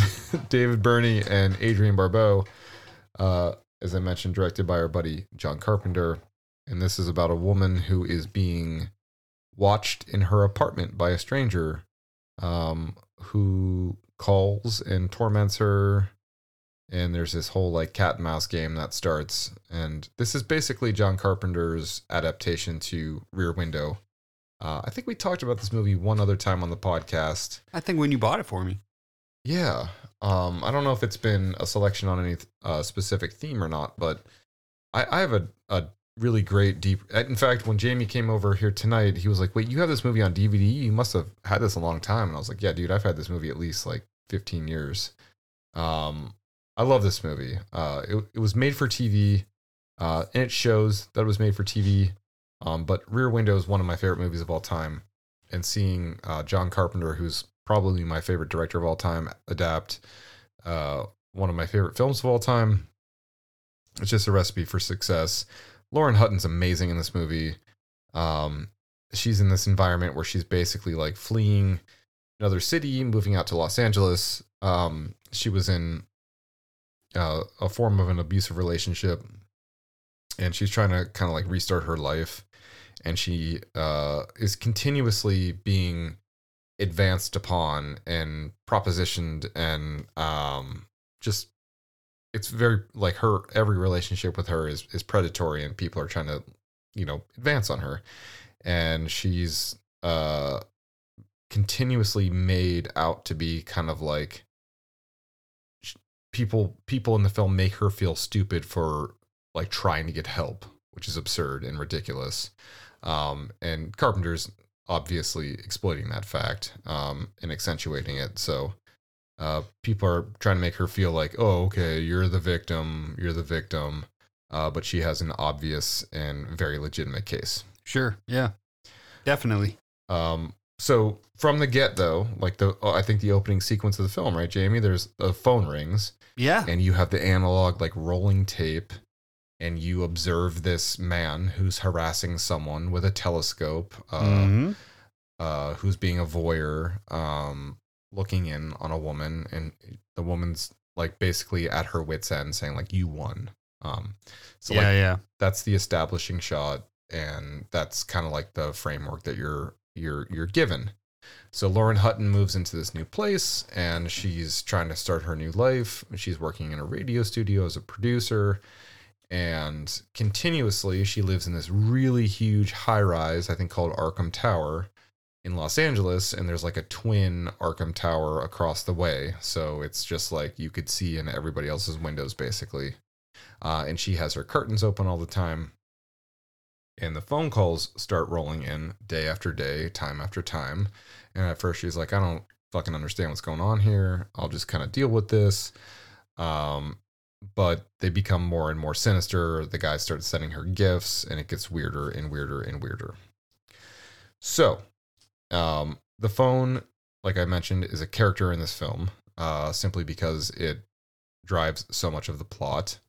David Birney, and Adrienne Barbeau. Uh, as I mentioned, directed by our buddy John Carpenter. And this is about a woman who is being watched in her apartment by a stranger um, who calls and torments her. And there's this whole like cat and mouse game that starts. And this is basically John Carpenter's adaptation to Rear Window. Uh, I think we talked about this movie one other time on the podcast. I think when you bought it for me. Yeah. Um, I don't know if it's been a selection on any uh, specific theme or not, but I, I have a, a really great deep. In fact, when Jamie came over here tonight, he was like, Wait, you have this movie on DVD? You must have had this a long time. And I was like, Yeah, dude, I've had this movie at least like 15 years. Um, I love this movie. Uh, it, it was made for TV, uh, and it shows that it was made for TV. Um, but Rear Window is one of my favorite movies of all time, and seeing uh, John Carpenter, who's probably my favorite director of all time, adapt uh, one of my favorite films of all time, it's just a recipe for success. Lauren Hutton's amazing in this movie. Um, she's in this environment where she's basically like fleeing another city, moving out to Los Angeles. Um, she was in uh, a form of an abusive relationship, and she's trying to kind of like restart her life. And she uh, is continuously being advanced upon and propositioned, and um, just it's very like her every relationship with her is is predatory, and people are trying to you know advance on her, and she's uh continuously made out to be kind of like people people in the film make her feel stupid for like trying to get help which is absurd and ridiculous. Um and carpenter's obviously exploiting that fact um and accentuating it. So uh people are trying to make her feel like oh okay you're the victim you're the victim uh but she has an obvious and very legitimate case Sure. Yeah. Definitely. um, so from the get though, like the oh, I think the opening sequence of the film, right, Jamie? There's a phone rings, Yeah. and you have the analog like rolling tape, and you observe this man who's harassing someone with a telescope, uh, Mhm. uh, who's being a voyeur, um, looking in on a woman, and the woman's like basically at her wits end, saying like, "You won." Um, so yeah. like yeah. that's the establishing shot and that's kind of like the framework that you're you're you're given so lauren hutton moves into this new place and she's trying to start her new life she's working in a radio studio as a producer and continuously she lives in this really huge high rise i think called arkham tower in los angeles and there's like a twin arkham tower across the way. So it's just like you could see in everybody else's windows basically. Uh, and she has her curtains open all the time. And the phone calls start rolling in day after day time after time. And at first she's like i don't fucking understand what's going on here. I'll just kind of deal with this. Um, but they become more and more sinister. The guy starts sending her gifts and it gets weirder and weirder and weirder. So um, the phone like i mentioned is a character in this film uh, simply because it drives so much of the plot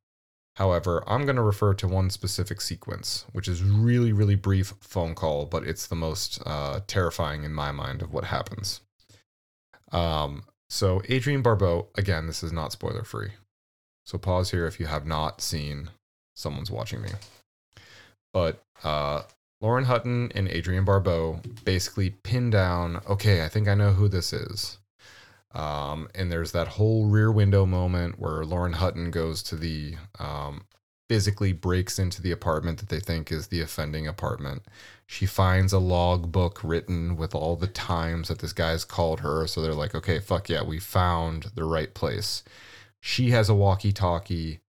However, I'm going to refer to one specific sequence, which is really, really brief phone call, but it's the most uh, terrifying in my mind of what happens. Um, so Adrienne Barbeau, again, this is not spoiler free. So pause here if you have not seen Someone's Watching Me. But uh, Lauren Hutton and Adrienne Barbeau basically pin down, okay, I think I know who this is. Um, and there's that whole rear window moment where Lauren Hutton goes to the um, physically breaks into the apartment that they think is the offending apartment. She finds a log book written with all the times that this guy's called her. So they're like, okay, fuck yeah, we found the right place. She has a walkie talkie.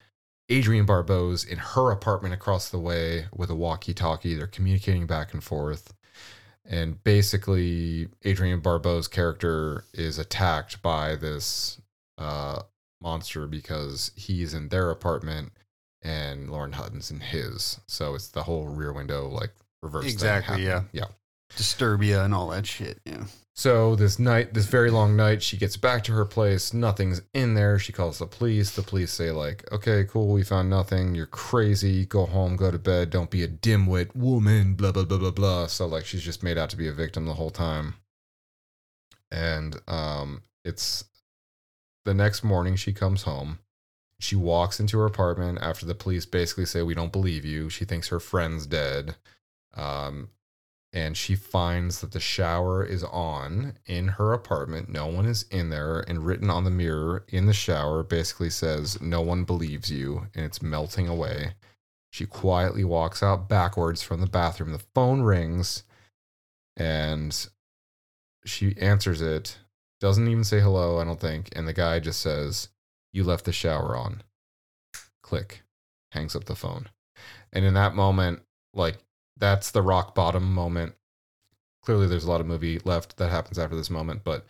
Adrienne Barbeau's in her apartment across the way with a walkie talkie. They're communicating back and forth and basically Adrienne Barbeau's character is attacked by this uh, monster because he's in their apartment and Lauren Hutton's in his. So it's the whole rear window like reverse. Exactly, happening. yeah. Disturbia and all that shit. Yeah. So this night, this very long night, she gets back to her place. Nothing's in there. She calls the police. The police say like, "Okay, cool, we found nothing. You're crazy. Go home, go to bed. Don't be a dimwit woman." Blah blah blah blah blah. So like, she's just made out to be a victim the whole time. And um, it's the next morning. She comes home. She walks into her apartment after the police basically say, "We don't believe you." She thinks her friend's dead. Um, and she finds that the shower is on in her apartment. No one is in there, and written on the mirror in the shower basically says, No one believes you, and it's melting away. She quietly walks out backwards from the bathroom. The phone rings, and she answers it. Doesn't even say hello, I don't think. And the guy just says, You left the shower on. Click. Hangs up the phone. And in that moment, like, that's the rock bottom moment. Clearly, there's a lot of movie left that happens after this moment, but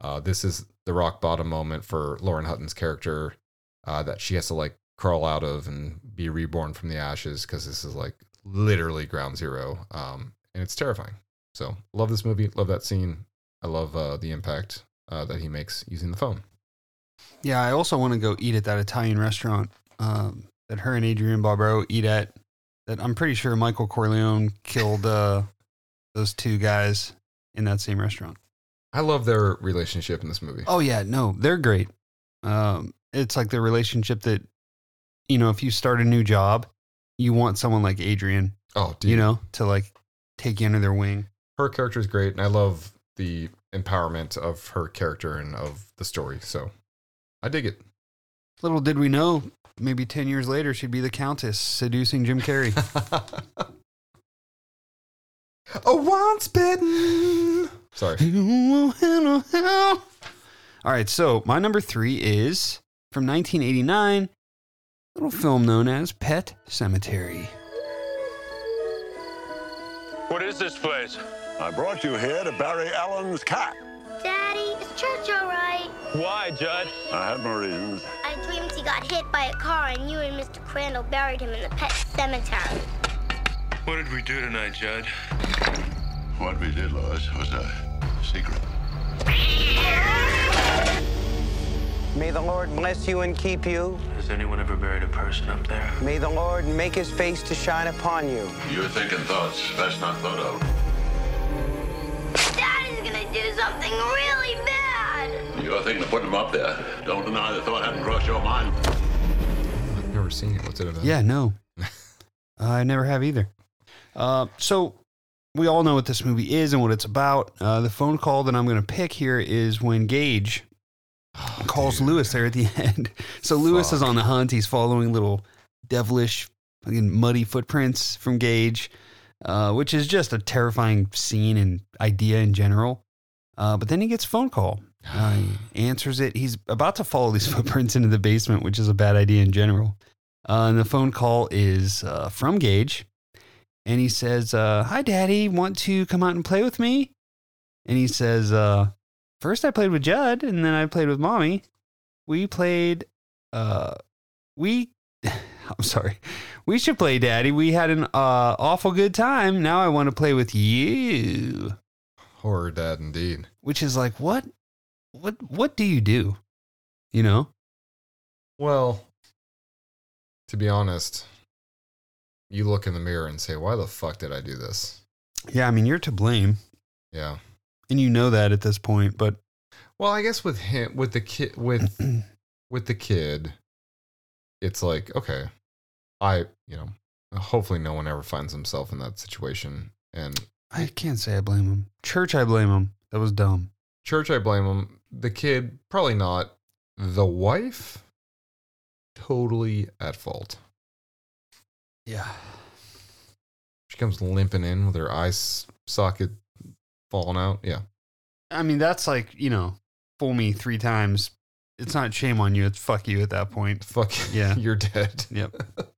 uh, this is the rock bottom moment for Lauren Hutton's character uh, that she has to like crawl out of and be reborn from the ashes because this is like literally ground zero. Um, and it's terrifying. So love this movie. Love that scene. I love uh, the impact uh, that he makes using the phone. Yeah, I also want to go eat at that Italian restaurant um, that her and Adrienne Barbeau eat at. That I'm pretty sure Michael Corleone killed uh, those two guys in that same restaurant. I love their relationship in this movie. Oh yeah, no, they're great. Um, it's like the relationship that you know, if you start a new job, you want someone like Adrienne, Oh, dude. you know, to like take you under their wing. her character is great, and I love the empowerment of her character and of the story. So I dig it. Little did we know, maybe ten years later, she'd be the Countess seducing Jim Carrey. A once bitten. Sorry. All right, so my number three is from 1989, a little film known as Pet Sematary. What is this place? I brought you here to bury Alan's cat. Daddy, is church all right? Why, Judd? I have my reasons. I dreamed he got hit by a car and you and Mr. Crandall buried him in the pet cemetery. What did we do tonight, Judd? What we did, Louis, was a secret. May the Lord bless you and keep you. Has anyone ever buried a person up there? May the Lord make his face to shine upon you. You're thinking thoughts best not thought of. Daddy's do something really bad. You're thinking of putting him up there. Don't deny the thought hadn't crossed your mind. I've never seen it. What's it about? Yeah, no, I never have either. Uh, so we all know what this movie is and what it's about. Uh, the phone call that I'm going to pick here is when Gage calls Louis there at the end. So Louis is on the hunt. He's following little devilish, fucking muddy footprints from Gage, uh, which is just a terrifying scene and idea in general. Uh, but then he gets a phone call. Uh, he answers it. He's about to follow these footprints into the basement, which is a bad idea in general. Uh, and the phone call is uh, from Gage. And he says, uh, Hi, Daddy. Want to come out and play with me? And he says, uh, First, I played with Judd, and then I played with Mommy. We played, uh, we, I'm sorry. We should play, Daddy. We had an uh, awful good time. Now I want to play with you. Horror dad indeed. Which is like, what, what, what do you do? You know? Well, to be honest, you look in the mirror and say, "Why the fuck did I do this?" Yeah, I mean, you're to blame. Yeah. And you know that at this point, but Well, I guess with him, with the kid, with with the kid, it's like okay, I you know, hopefully no one ever finds himself in that situation. And I can't say I blame him. Church, I blame him. That was dumb. church, I blame him. The kid, probably not. The wife, totally at fault. Yeah. She comes limping in with her eye socket falling out. Yeah. I mean, that's like, you know, fool me three times. It's not shame on you. It's fuck you at that point. Fuck. Yeah. You're dead. Yep.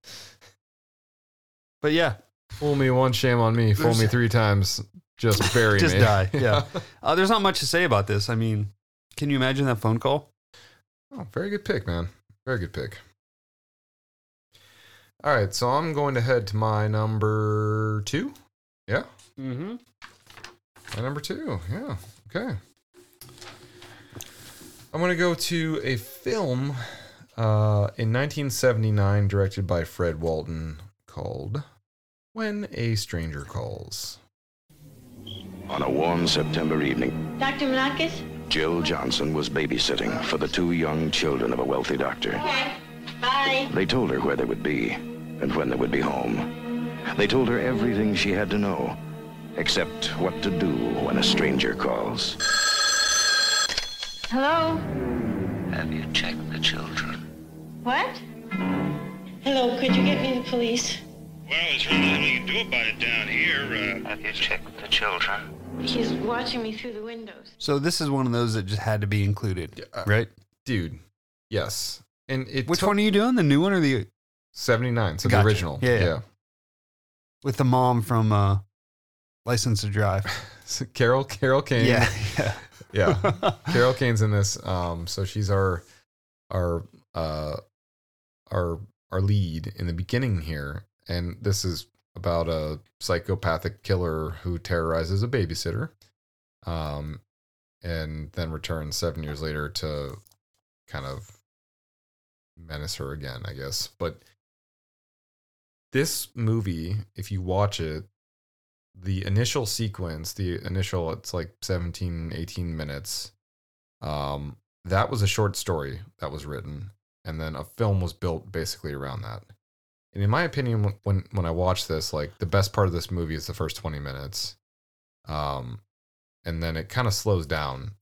But yeah, Fool me once, shame on me. Fool me three times, just bury just me. die. Yeah. uh, there's not much to say about this. I mean, can you imagine that phone call? Oh, very good pick, man. Very good pick. All right, so I'm going to head to my number two. Yeah, Mm-hmm. my number two. Yeah, okay. I'm going to go to a film uh, in 1979 directed by Fred Walton called When a Stranger Calls. On a warm September evening, Dr. Malakis? Jill Johnson was babysitting for the two young children of a wealthy doctor. Okay. Bye. They told her where they would be and when they would be home. They told her everything she had to know, except what to do when a stranger calls. Hello? Have you checked the children? What? Hello, could you get me the police? Well, there's really nothing you can do about it down here. Uh, Have you checked the children? He's watching me through the windows. So this is one of those that just had to be included, uh, right? Dude, yes. And it Which took- one are you doing? The new one or the 79, so Gotcha. the original. Yeah, yeah. with the mom from uh, License to Drive? So Carol Carol Kane. Yeah, yeah. yeah. Carol Kane's in this. Um, so she's our our uh our our lead in the beginning here, and this is about a psychopathic killer who terrorizes a babysitter, um, and then returns seven years later to kind of menace her again, I guess. But this movie, if you watch it, the initial sequence, the initial, it's like 17, 18 minutes. Um, that was a short story that was written, and then a film was built basically around that. And in my opinion, when when I watch this, like the best part of this movie is the first 20 minutes. Um, and then it kind of slows down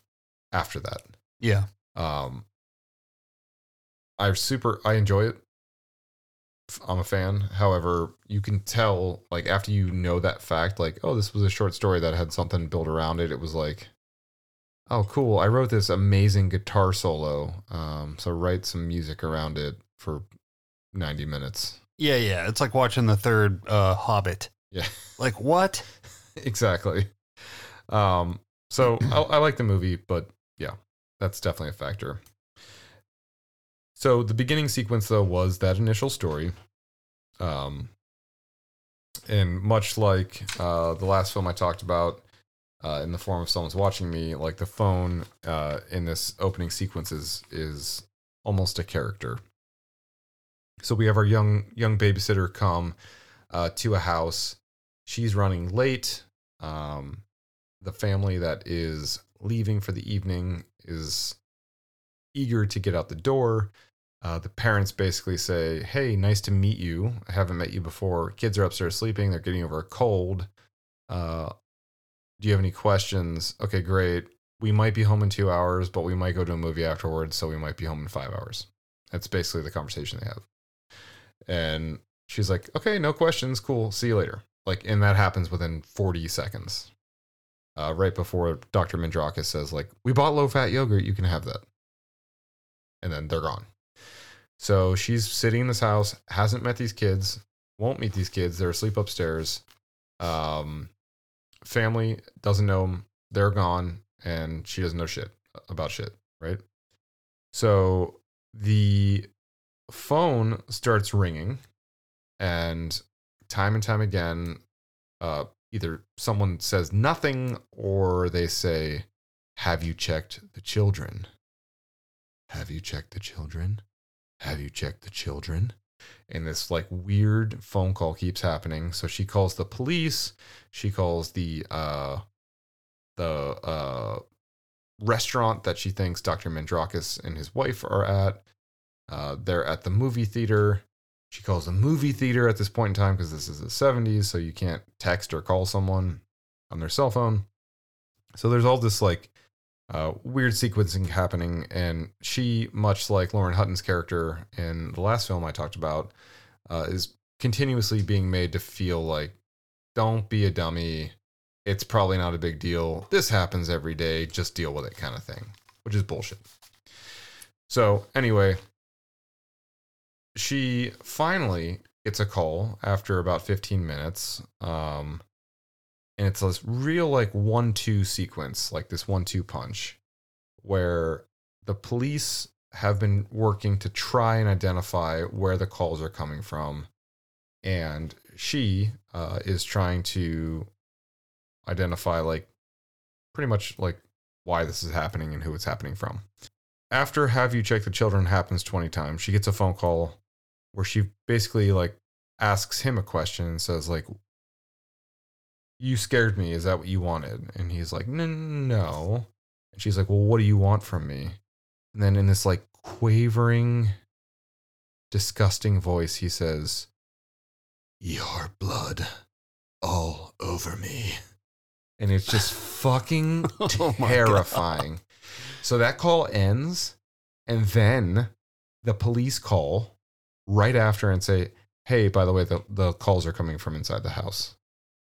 after that. Yeah. Um, I super I enjoy it. I'm a fan. However, you can tell like after you know that fact, like oh, this was a short story that had something built around it. It was like, oh, cool. I wrote this amazing guitar solo. Um, so write some music around it for 90 minutes. Yeah, yeah. It's like watching the third uh, Hobbit. Yeah. Like what? exactly. Um, so I, I like the movie, but yeah, that's definitely a factor. So the beginning sequence though was that initial story. Um and much like uh the last film I talked about uh in the form of someone's watching me, like the phone uh in this opening sequence is is almost a character. So we have our young young babysitter come uh to a house. She's running late. Um the family that is leaving for the evening is eager to get out the door. Uh, the parents basically say, Hey, nice to meet you. I haven't met you before. Kids are upstairs sleeping. They're getting over a cold. Uh, do you have any questions? Okay, great. We might be home in two hours, but we might go to a movie afterwards. So we might be home in five hours. That's basically the conversation they have. And she's like, Okay, no questions. Cool. See you later. Like, and that happens within 40 seconds. Uh, right before Dr. Mandrakis says, like, we bought low fat yogurt. You can have that. And then they're gone. So she's sitting in this house, hasn't met these kids, won't meet these kids. They're asleep upstairs. Um, family doesn't know them. They're gone, and she doesn't know shit about shit, right? So the phone starts ringing, and time and time again, uh, either someone says nothing or they say, Have you checked the children? Have you checked the children? Have you checked the children? And this like weird phone call keeps happening. So she calls the police. She calls the uh the uh restaurant that she thinks Dr. Mandrakis and his wife are at. Uh, they're at the movie theater. She calls the movie theater at this point in time because this is the 70s, so you can't text or call someone on their cell phone. So there's all this like uh, weird sequencing happening, and she, much like Lauren Hutton's character in the last film I talked about, uh, is continuously being made to feel like, don't be a dummy. It's probably not a big deal. This happens every day. Just deal with it, kind of thing, which is bullshit. So, anyway, she finally gets a call after about 15 minutes. Um, and it's this real like one two sequence, like this one two punch, where the police have been working to try and identify where the calls are coming from, and she uh, is trying to identify like pretty much like why this is happening and who it's happening from. After have you check the children happens 20 times, she gets a phone call where she basically like asks him a question and says like you scared me. Is that what you wanted? And he's like, no, no. And she's like, well, what do you want from me? And then in this like quavering, disgusting voice, he says, your blood all over me. And it's just fucking Oh terrifying. so that call ends, and then the police call right after and say, hey, by the way, the, the calls are coming from inside the house.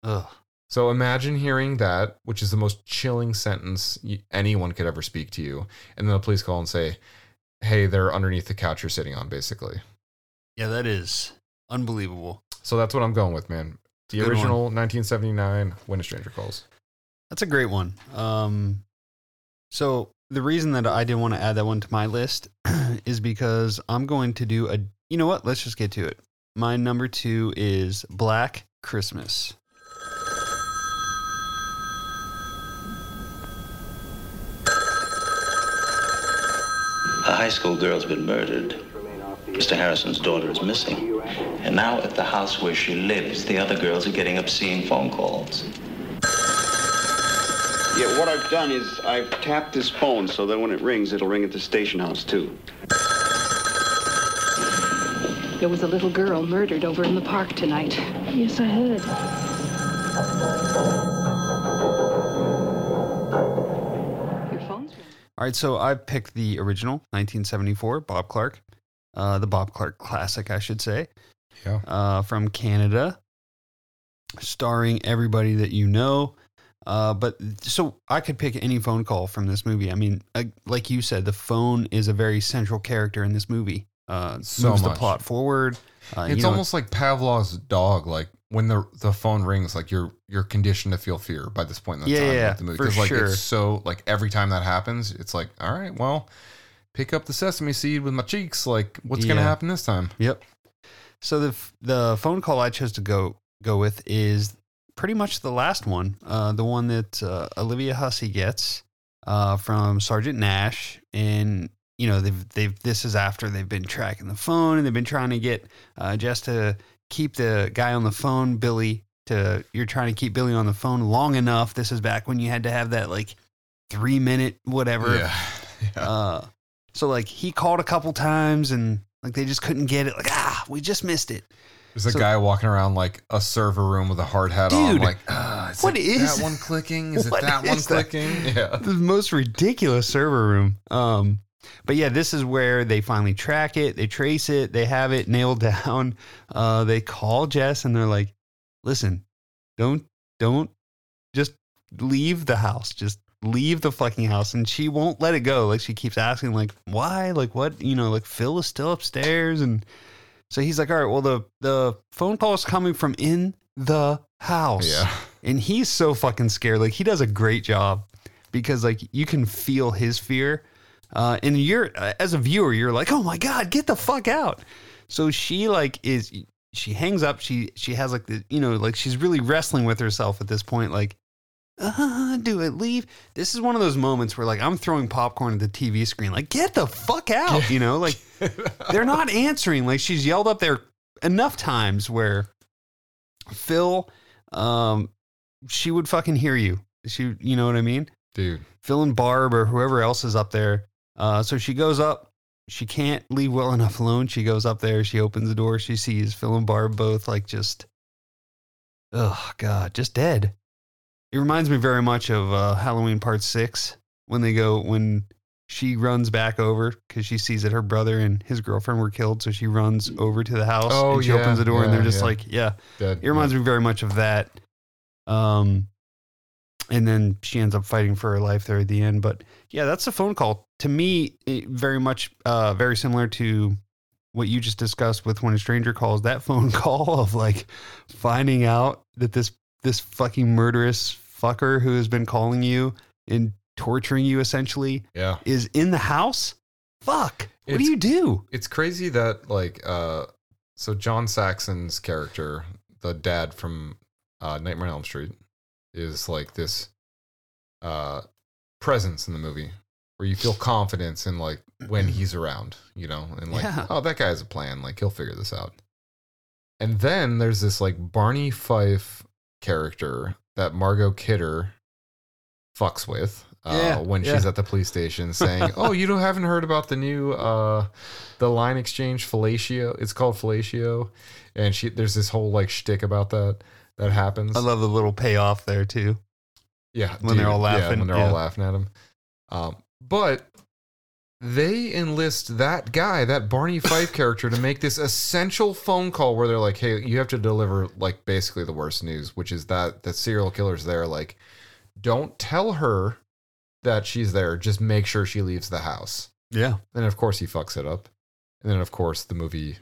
Ugh. So imagine hearing that, which is the most chilling sentence anyone could ever speak to you, and then the police call and say, "Hey, they're underneath the couch you're sitting on," basically. Yeah, that is unbelievable. So that's what I'm going with, man. The Good original 1979 When a Stranger Calls. That's a great one. Um, so the reason that I didn't want to add that one to my list is because I'm going to do a. You know what? Let's just get to it. My number two is Black Christmas. A high school girl's been murdered. Mr. Harrison's daughter is missing. And now at the house where she lives, the other girls are getting obscene phone calls. Yeah, what I've done is I've tapped this phone so that when it rings, it'll ring at the station house, too. There was a little girl murdered over in the park tonight. Yes, I heard. Your phone's All right, so I picked the original 1974 Bob Clark, uh, the Bob Clark classic, I should say. Yeah. Uh, from Canada, starring everybody that you know. Uh, but so I could pick any phone call from this movie. I mean, uh, like you said, the phone is a very central character in this movie. Uh, So moves much. the plot forward. Uh, it's you know, almost like Pavlov's dog. Like when the the phone rings, like you're you're conditioned to feel fear by this point in the Yeah, time yeah, the movie. Because like sure. it's so like every time that happens, it's like, all right, well, pick up the sesame seed with my cheeks. Like, what's gonna happen this time? Yep. So the f- the phone call I chose to go go with is pretty much the last one, uh, the one that uh, Olivia Hussey gets uh, from Sergeant Nash, and you know they've they've this is after they've been tracking the phone and they've been trying to get uh, Jess to keep the guy on the phone, Billy. To you're trying to keep Billy on the phone long enough. This is back when you had to have that like three minute whatever Yeah. uh, so like he called a couple times and like they just couldn't get it. Like ah, we just missed it. There's a So- guy walking around like a server room with a hard hat on. Like, uh, is what is- that one clicking? Is it that one that? clicking? Yeah. The most ridiculous server room. Um, but yeah, this is where they finally track it. They trace it. They have it nailed down. Uh, they call Jess and they're like, "Listen, don't don't just leave the house. Just leave the fucking house." And she won't let it go. Like she keeps asking, like, "Why? Like what? You know, like Phil is still upstairs." And so he's like, "All right, well the the phone call is coming from in the house." Yeah. and he's so fucking scared. Like he does a great job because like you can feel his fear, uh, and you're uh, as a viewer, you're like, oh my god, get the fuck out. So she like is she hangs up. She she has like the you know like she's really wrestling with herself at this point. Like, uh, do it, leave. This is one of those moments where like I'm throwing popcorn at the TV screen. Like, get the fuck out. You know, like they're not answering. Like she's yelled up there enough times where Phil, um, she would fucking hear you. She, you know what I mean? Dude. Phil and Barb or whoever else is up there. Uh, so she goes up. She can't leave well enough alone. She goes up there. She opens the door. She sees Phil and Barb both like just, oh god, just dead. It reminds me very much of uh, Halloween Part Six when they go when she runs back over because she sees that her brother and his girlfriend were killed. So she runs over to the house Oh, and she yeah, opens the door and they're just yeah. like, yeah. Dead, It reminds me very much of that. Um, and then she ends up fighting for her life there at the end. But yeah, that's a phone call to me. Very much, uh, very similar to what you just discussed with when a stranger calls. That phone call of like finding out that this this fucking murderous fucker who has been calling you and torturing you essentially Yeah. is in the house. Fuck. What do you do? It's crazy that like uh so John Saxon's character, the dad from uh Nightmare on Elm Street, is like this uh presence in the movie where you feel confidence in like when he's around, you know, and like, Yeah. oh that guy has a plan, like he'll figure this out. And then there's this like Barney Fife character that Margot Kidder fucks with uh, Yeah, when she's at the police station saying, "Oh, you don't haven't heard about the new uh, the line exchange fellatio? It's called fellatio," and she there's this whole like shtick about that that happens. I love the little payoff there too. Yeah, when they're all dude. Yeah, laughing. when they're yeah. all laughing at him. Um, but they enlist that guy, that Barney Fife character, to make this essential phone call where they're like, "Hey, you have to deliver like basically the worst news, which is that the serial killer's there. Like, don't tell her that she's there. Just make sure she leaves the house." Yeah. And of course, he fucks it up. And then, of course, the movie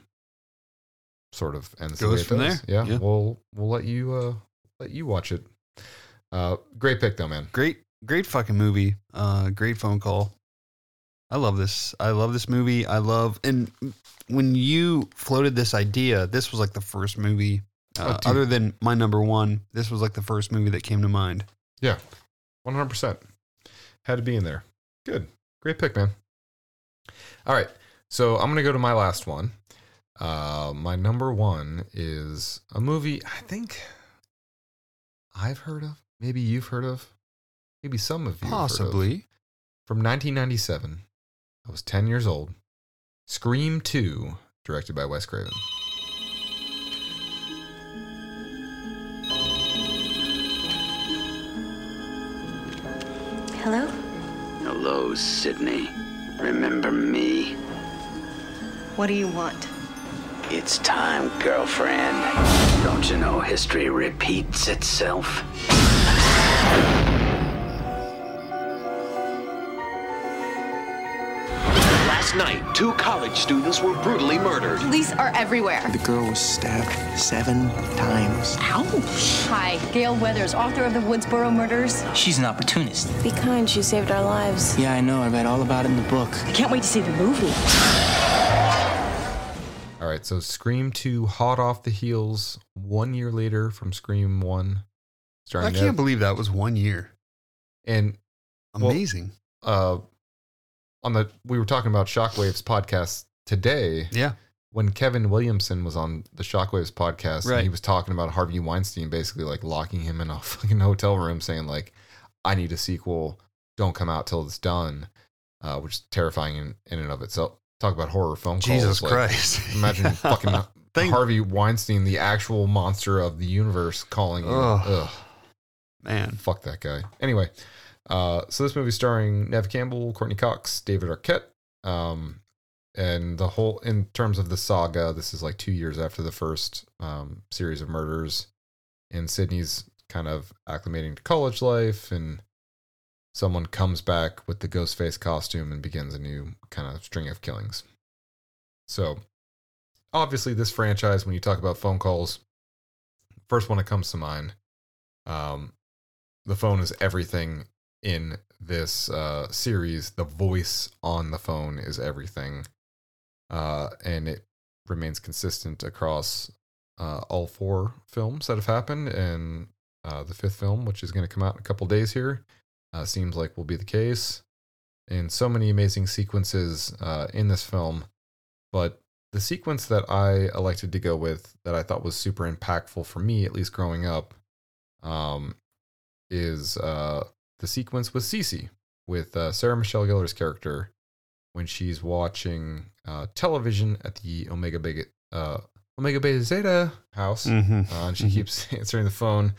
sort of ends the Goes it from does. there. Yeah, Yeah. we'll we'll let you uh let you watch it. Uh, great pick though, man. Great, great fucking movie. Uh, great phone call. I love this. I love this movie. I love and when you floated this idea, this was like the first movie Uh, Oh, other than my number one, this was like the first movie that came to mind. Yeah, one hundred percent. Had to be in there. Good, great pick, man. All right, so I'm gonna go to my last one. Uh, my number one is a movie I think I've heard of. Maybe you've heard of. Maybe some of you have heard of. Possibly. from 1997. I was 10 years old. Scream 2, directed by Wes Craven. Hello? Hello, Sydney. Remember me? What do you want? It's time, girlfriend. Don't you know history repeats itself? Last night, two college students were brutally murdered. Police are everywhere. The girl was stabbed seven times. Ouch. Hi, Gail Weathers, author of the Woodsboro murders. She's an opportunist. Be kind, she saved our lives. Yeah, I know. I read all about it in the book. I can't wait to see the movie. Right, so Scream 2, hot off the heels, one year later from Scream 1. Starring I can't believe that was one year. And well, Amazing. uh, on the we were talking about Shockwaves podcast today. Yeah. When Kevin Williamson was on the Shockwaves podcast, and he was talking about Harvey Weinstein basically like locking him in a fucking hotel room, saying like, "I need a sequel. Don't come out till it's done," uh, which is terrifying in, in and of itself. Talk about horror phone calls. Jesus like, Christ. Imagine fucking Thank- Harvey Weinstein, the actual monster of the universe, calling you. Ugh. Ugh. Man. Fuck that guy. Anyway, uh, so this movie starring Neve Campbell, Courteney Cox, David Arquette, um, and the whole in terms of the saga, this is like two years after the first um, series of murders, and Sydney's kind of acclimating to college life, and someone comes back with the ghost face costume and begins a new kind of string of killings. So, obviously, this franchise, when you talk about phone calls, first one that comes to mind. Um, the phone is everything in this uh, series. The voice on the phone is everything, uh, and it remains consistent across uh, all four films that have happened. And uh, the fifth film, which is going to come out in a couple days here, uh, seems like will be the case. And so many amazing sequences uh, in this film, but the sequence that I elected to go with that I thought was super impactful for me, at least growing up, um, is uh, the sequence with Cici, with uh, Sarah Michelle Gellar's character when she's watching uh, television at the Omega Beta, uh, Omega Beta Zeta house, Mhm. uh, and she Mhm. keeps answering the phone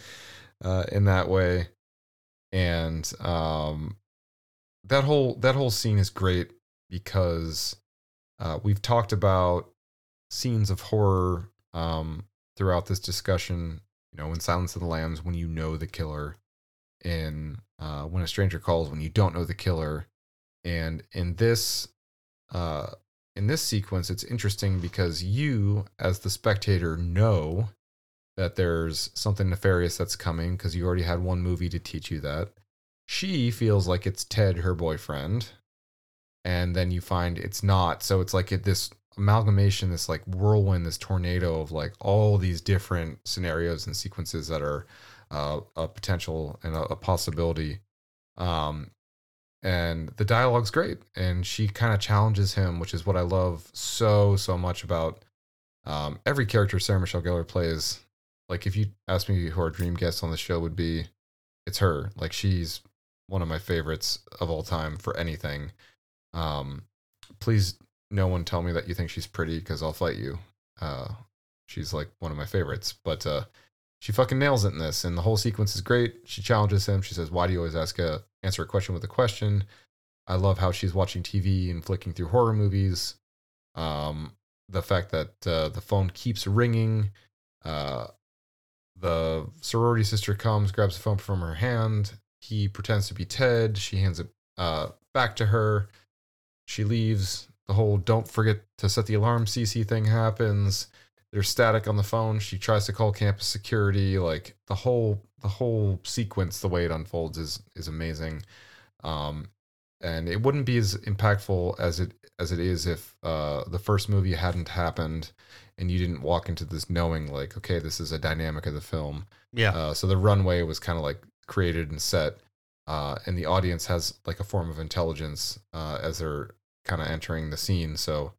uh, in that way, and um, that whole that whole scene is great because uh, we've talked about scenes of horror um, throughout this discussion. You know, in Silence of the Lambs, when you know the killer, in uh, When a Stranger Calls, when you don't know the killer, and in this uh, in this sequence, it's interesting because you, as the spectator, know that there's something nefarious that's coming because you already had one movie to teach you that. She feels like it's Ted, her boyfriend, and then you find it's not. So it's like it, this amalgamation, this like whirlwind, this tornado of like all these different scenarios and sequences that are uh, a potential and a, a possibility. Um, and the dialogue's great, and she kind of challenges him, which is what I love so so much about um, every character Sarah Michelle Gellar plays. Like if you ask me who our dream guest on the show would be, it's her. Like she's one of my favorites of all time for anything. Um, please, no one tell me that you think she's pretty because I'll fight you. Uh, she's like one of my favorites, but uh, she fucking nails it in this, and the whole sequence is great. She challenges him. She says, "Why do you always ask a answer a question with a question?" I love how she's watching TV and flicking through horror movies. Um, the fact that uh, the phone keeps ringing. Uh, the sorority sister comes, grabs the phone from her hand. He pretends to be Ted. She hands it uh, back to her. She leaves. The whole "don't forget to set the alarm" Cici thing happens. There's static on the phone. She tries to call campus security. Like the whole the whole sequence, the way it unfolds is is amazing. Um, and it wouldn't be as impactful as it as it is if uh, the first movie hadn't happened and you didn't walk into this knowing like okay this is a dynamic of the film Yeah. uh, so the runway was kind of like created and set uh, and the audience has like a form of intelligence uh, as they're kind of entering the scene so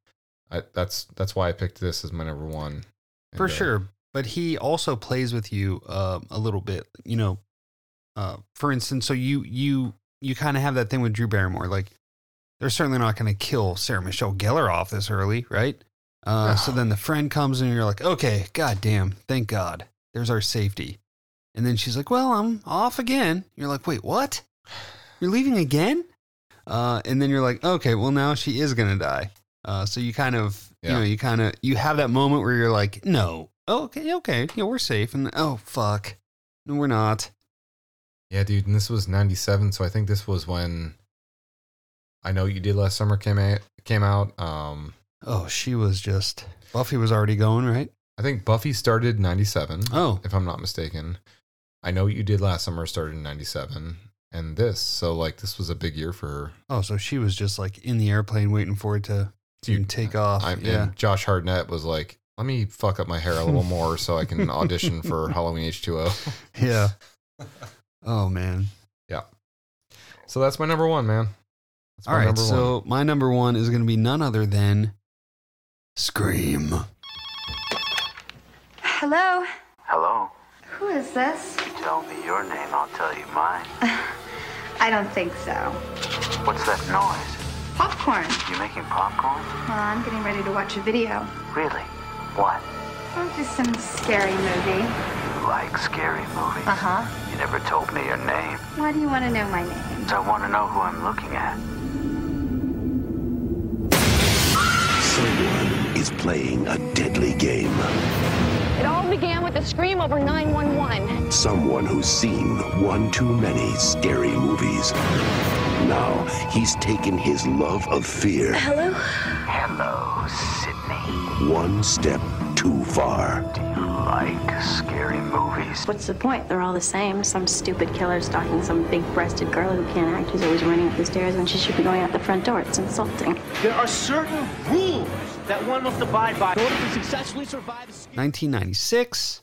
I, that's that's why i picked this as my number one for And, uh, sure. But he also plays with you uh, a little bit. You know, uh, for instance, so you you you kind of have that thing with Drew Barrymore. Like, they're certainly not going to kill Sarah Michelle Gellar off this early, right? Uh, so then the friend comes in and you're like, okay, goddamn, thank God, there's our safety. And then she's like, well, I'm off again. You're like, wait, what? You're leaving again? Uh, and then you're like, okay, well now she is gonna die. Uh, so you kind of, you know, you kind of, you have that moment where you're like, no, oh, okay, okay, yeah, we're safe, and oh fuck, no, we're not. Yeah, dude, and this was '97, so I think this was when I know you did last summer came out. Came out. Um, Oh, she was just Buffy was already going right. I think Buffy started '97. Oh. if I'm not mistaken. I know what you did last summer started in '97, and this, so like this was a big year for her. Oh, so she was just like in the airplane waiting for it to Dude, take off. I, yeah, And Josh Hartnett was like, "Let me fuck up my hair a little more so I can audition for Halloween H2O." yeah. Oh man. Yeah. So that's my number one, man. That's All right, so my number one is going to be none other than Scream. Hello? Hello. Who is this? Tell me your name, I'll tell you mine. I don't think so. What's that noise? Popcorn. You making popcorn? Well, I'm getting ready to watch a video. Really? What? Oh, just some scary movie. You like scary movies? Uh huh. You never told me your name. Why do you want to know my name? I want to know who I'm looking at. Is playing a deadly game. It all began with a scream over 911. Someone who's seen one too many scary movies. Now he's taken his love of fear Hello? Hello, Sydney. one step too far. Do you like scary movies? What's the point? They're all the same. Some stupid killer stalking some big breasted girl who can't act, who's always running up the stairs when she should be going out the front door. It's insulting. There are certain rules that one must abide by in order to successfully survive. 1996.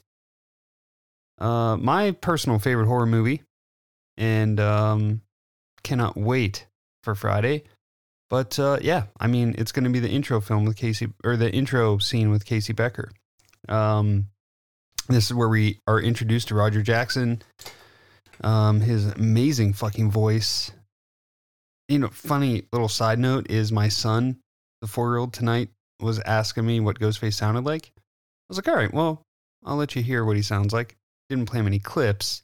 Uh, my personal favorite horror movie, and um, cannot wait for Friday. But uh, yeah, I mean, it's going to be the intro film with Casey, or the intro scene with Casey Becker. Um, this is where we are introduced to Roger Jackson, um, his amazing fucking voice. You know, funny little side note is my son, the four year old tonight, was asking me what Ghostface sounded like. I was like, all right, well, I'll let you hear what he sounds like. Didn't play him any clips,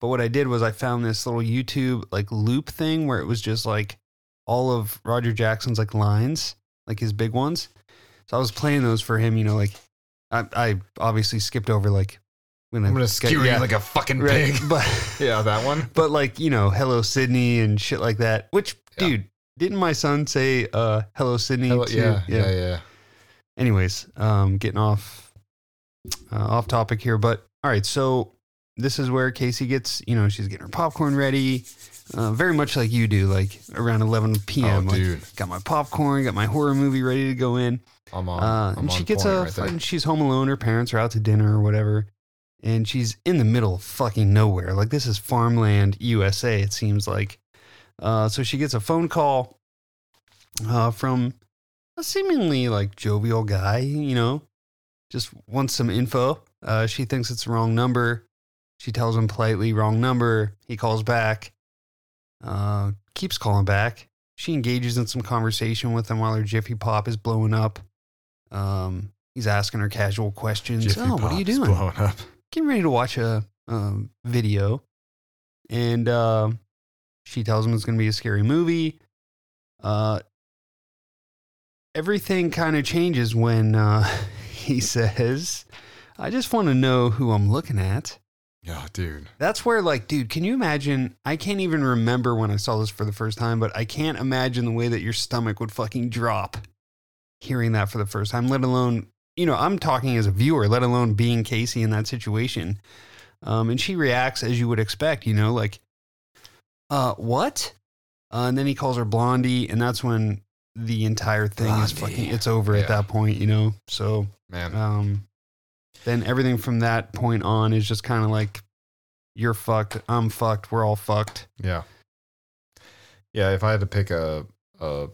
but what I did was I found this little YouTube like loop thing where it was just like all of Roger Jackson's like lines, like his big ones. So I was playing those for him, you know, like I, I obviously skipped over like when I'm gonna skewer you like a fucking pig. but yeah, that one. but like you know, hello Sydney and shit like that. Which dude, didn't my son say uh hello Sydney? Hello- too? yeah, yeah, yeah. Anyways, um, getting off uh, off topic here, but all right. So this is where Casey gets, you know, she's getting her popcorn ready, uh, very much like you do, like around 11 p.m. Oh, like, dude. got my popcorn, got my horror movie ready to go in. I'm on. Uh, I'm and she on gets point a, right she's home alone. Her parents are out to dinner or whatever, and she's in the middle of fucking nowhere. Like this is farmland, USA. It seems like. Uh, so she gets a phone call uh, from a seemingly like jovial guy. You know, just wants some info. Uh, she thinks it's the wrong number. She tells him politely, wrong number. He calls back. Uh, keeps calling back. She engages in some conversation with him while her Jiffy Pop is blowing up. Um, he's asking her casual questions. Jiffy oh, what are you doing? blowing up. Getting ready to watch a um, video, and uh, she tells him it's going to be a scary movie. Uh, everything kind of changes when uh, he says, "I just want to know who I'm looking at." Yeah, dude. That's where, like, dude, can you imagine? I can't even remember when I saw this for the first time, but I can't imagine the way that your stomach would fucking drop hearing that for the first time, let alone, you know, I'm talking as a viewer, let alone being Casey in that situation. Um, and she reacts as you would expect, you know, like, uh, what? Uh, and then he calls her Blondie, and that's when the entire thing is fucking. It's over Yeah. at that point, you know. So Man. um, then everything from that point on is just kind of like, you're fucked, I'm fucked, we're all fucked. Yeah. Yeah, if I had to pick a a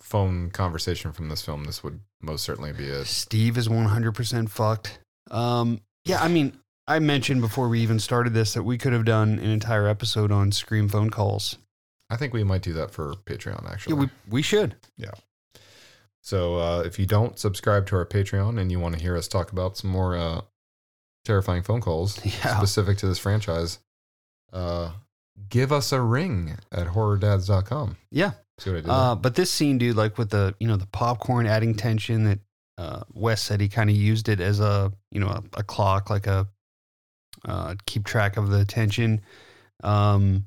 phone conversation from this film, this would most certainly be it. Steve is 100% fucked. Um, yeah, I mean, I mentioned before we even started this that we could have done an entire episode on Scream phone calls. I think we might do that for Patreon actually. Yeah, we, we should. Yeah. So uh, if you don't subscribe to our Patreon and you want to hear us talk about some more uh, terrifying phone calls Yeah. specific to this franchise, uh, give us a ring at horrordads.com. Yeah. See what I did? Uh, but this scene, dude, like with the you know the popcorn adding tension that uh, Wes said he kind of used it as a you know a, a clock, like a uh, keep track of the tension. Um,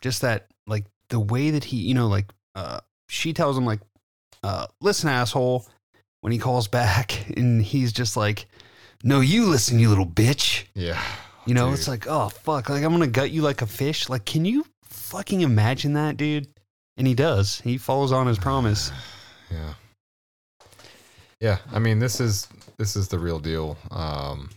just that like the way that he you know like uh, she tells him like uh, listen asshole when he calls back and he's just like no you listen you little bitch yeah. you know Dude. it's like oh fuck like I'm gonna gut you like a fish like can you fucking imagine that dude and he does he follows on his promise Yeah. Yeah, I mean this is this is the real deal. Um,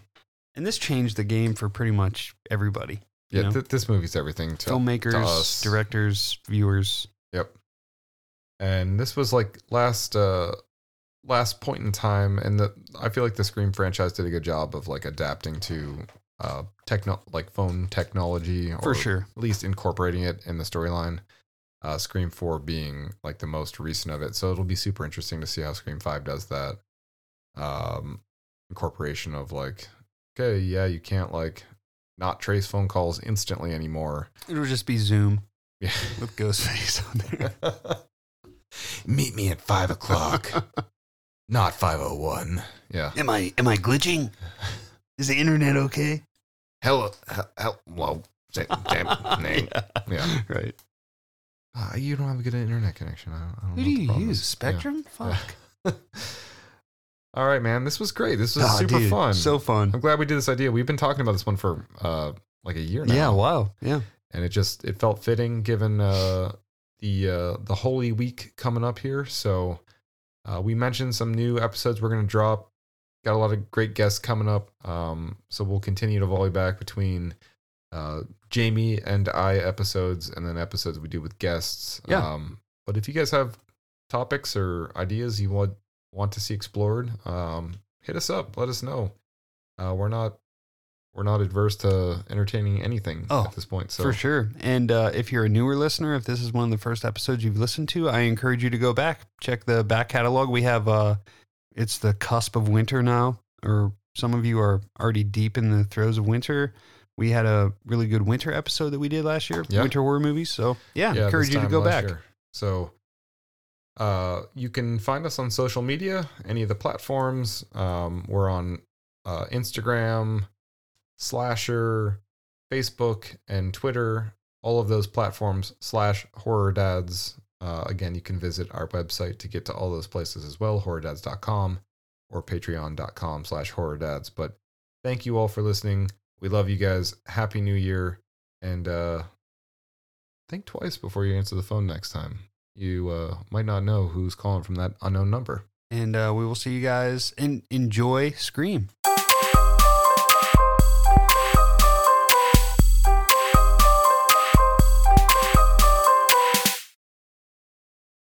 and this changed the game for pretty much everybody yeah, th- this movie's everything to to filmmakers us. directors viewers Yep. And this was like last uh last point in time and the I feel like the Scream franchise did a good job of like adapting to uh techno like phone technology or For sure. at least incorporating it in the storyline. Uh Scream 4 being like the most recent of it. So it'll be super interesting to see how Scream 5 does that. Um incorporation of like okay, yeah, you can't like not trace phone calls instantly anymore. it'll just be zoom Yeah. with ghostface on there Meet me at five o'clock, not five oh one. Yeah. am i am i glitching is the internet okay Hello. Hello. Well, say- damn name. Yeah. right Uh, you don't have a good internet connection. I don't, I don't who know do what the you use is. spectrum Yeah. fuck All right, man. This was great. This was Ah, super dude, fun. so fun I'm glad we did this idea. We've been talking about this one for uh like a year now. yeah wow yeah and it just it felt fitting given uh the uh the holy week coming up here. So uh we mentioned some new episodes we're going to drop. Got a lot of great guests coming up um so we'll continue to volley back between uh jamie and i episodes and then episodes we do with guests. Yeah. um but if you guys have topics or ideas you want want to see explored um hit us up. Let us know. Uh we're not we're not adverse to entertaining anything Oh, at this point so For sure. And uh, if you're a newer listener, if this is one of the first episodes you've listened to, I encourage you to go back, check the back catalog. We have, uh, it's the cusp of winter now, or some of you are already deep in the throes of winter. We had a really good winter episode that we did last year, Yeah. winter horror movies. So yeah, Yeah, encourage you to go back. year. So uh, you can find us on social media, any of the platforms. Um, we're on uh, Instagram, Slasher, Facebook, and Twitter. All of those platforms slash horror dads. Uh, again, you can visit our website to get to all those places as well, horrordads.com or patreon.com slash horror dads. But thank you all for listening. We love you guys. Happy New Year. And uh, think twice before you answer the phone next time. You uh, might not know who's calling from that unknown number. And uh, we will see you guys and enjoy Scream.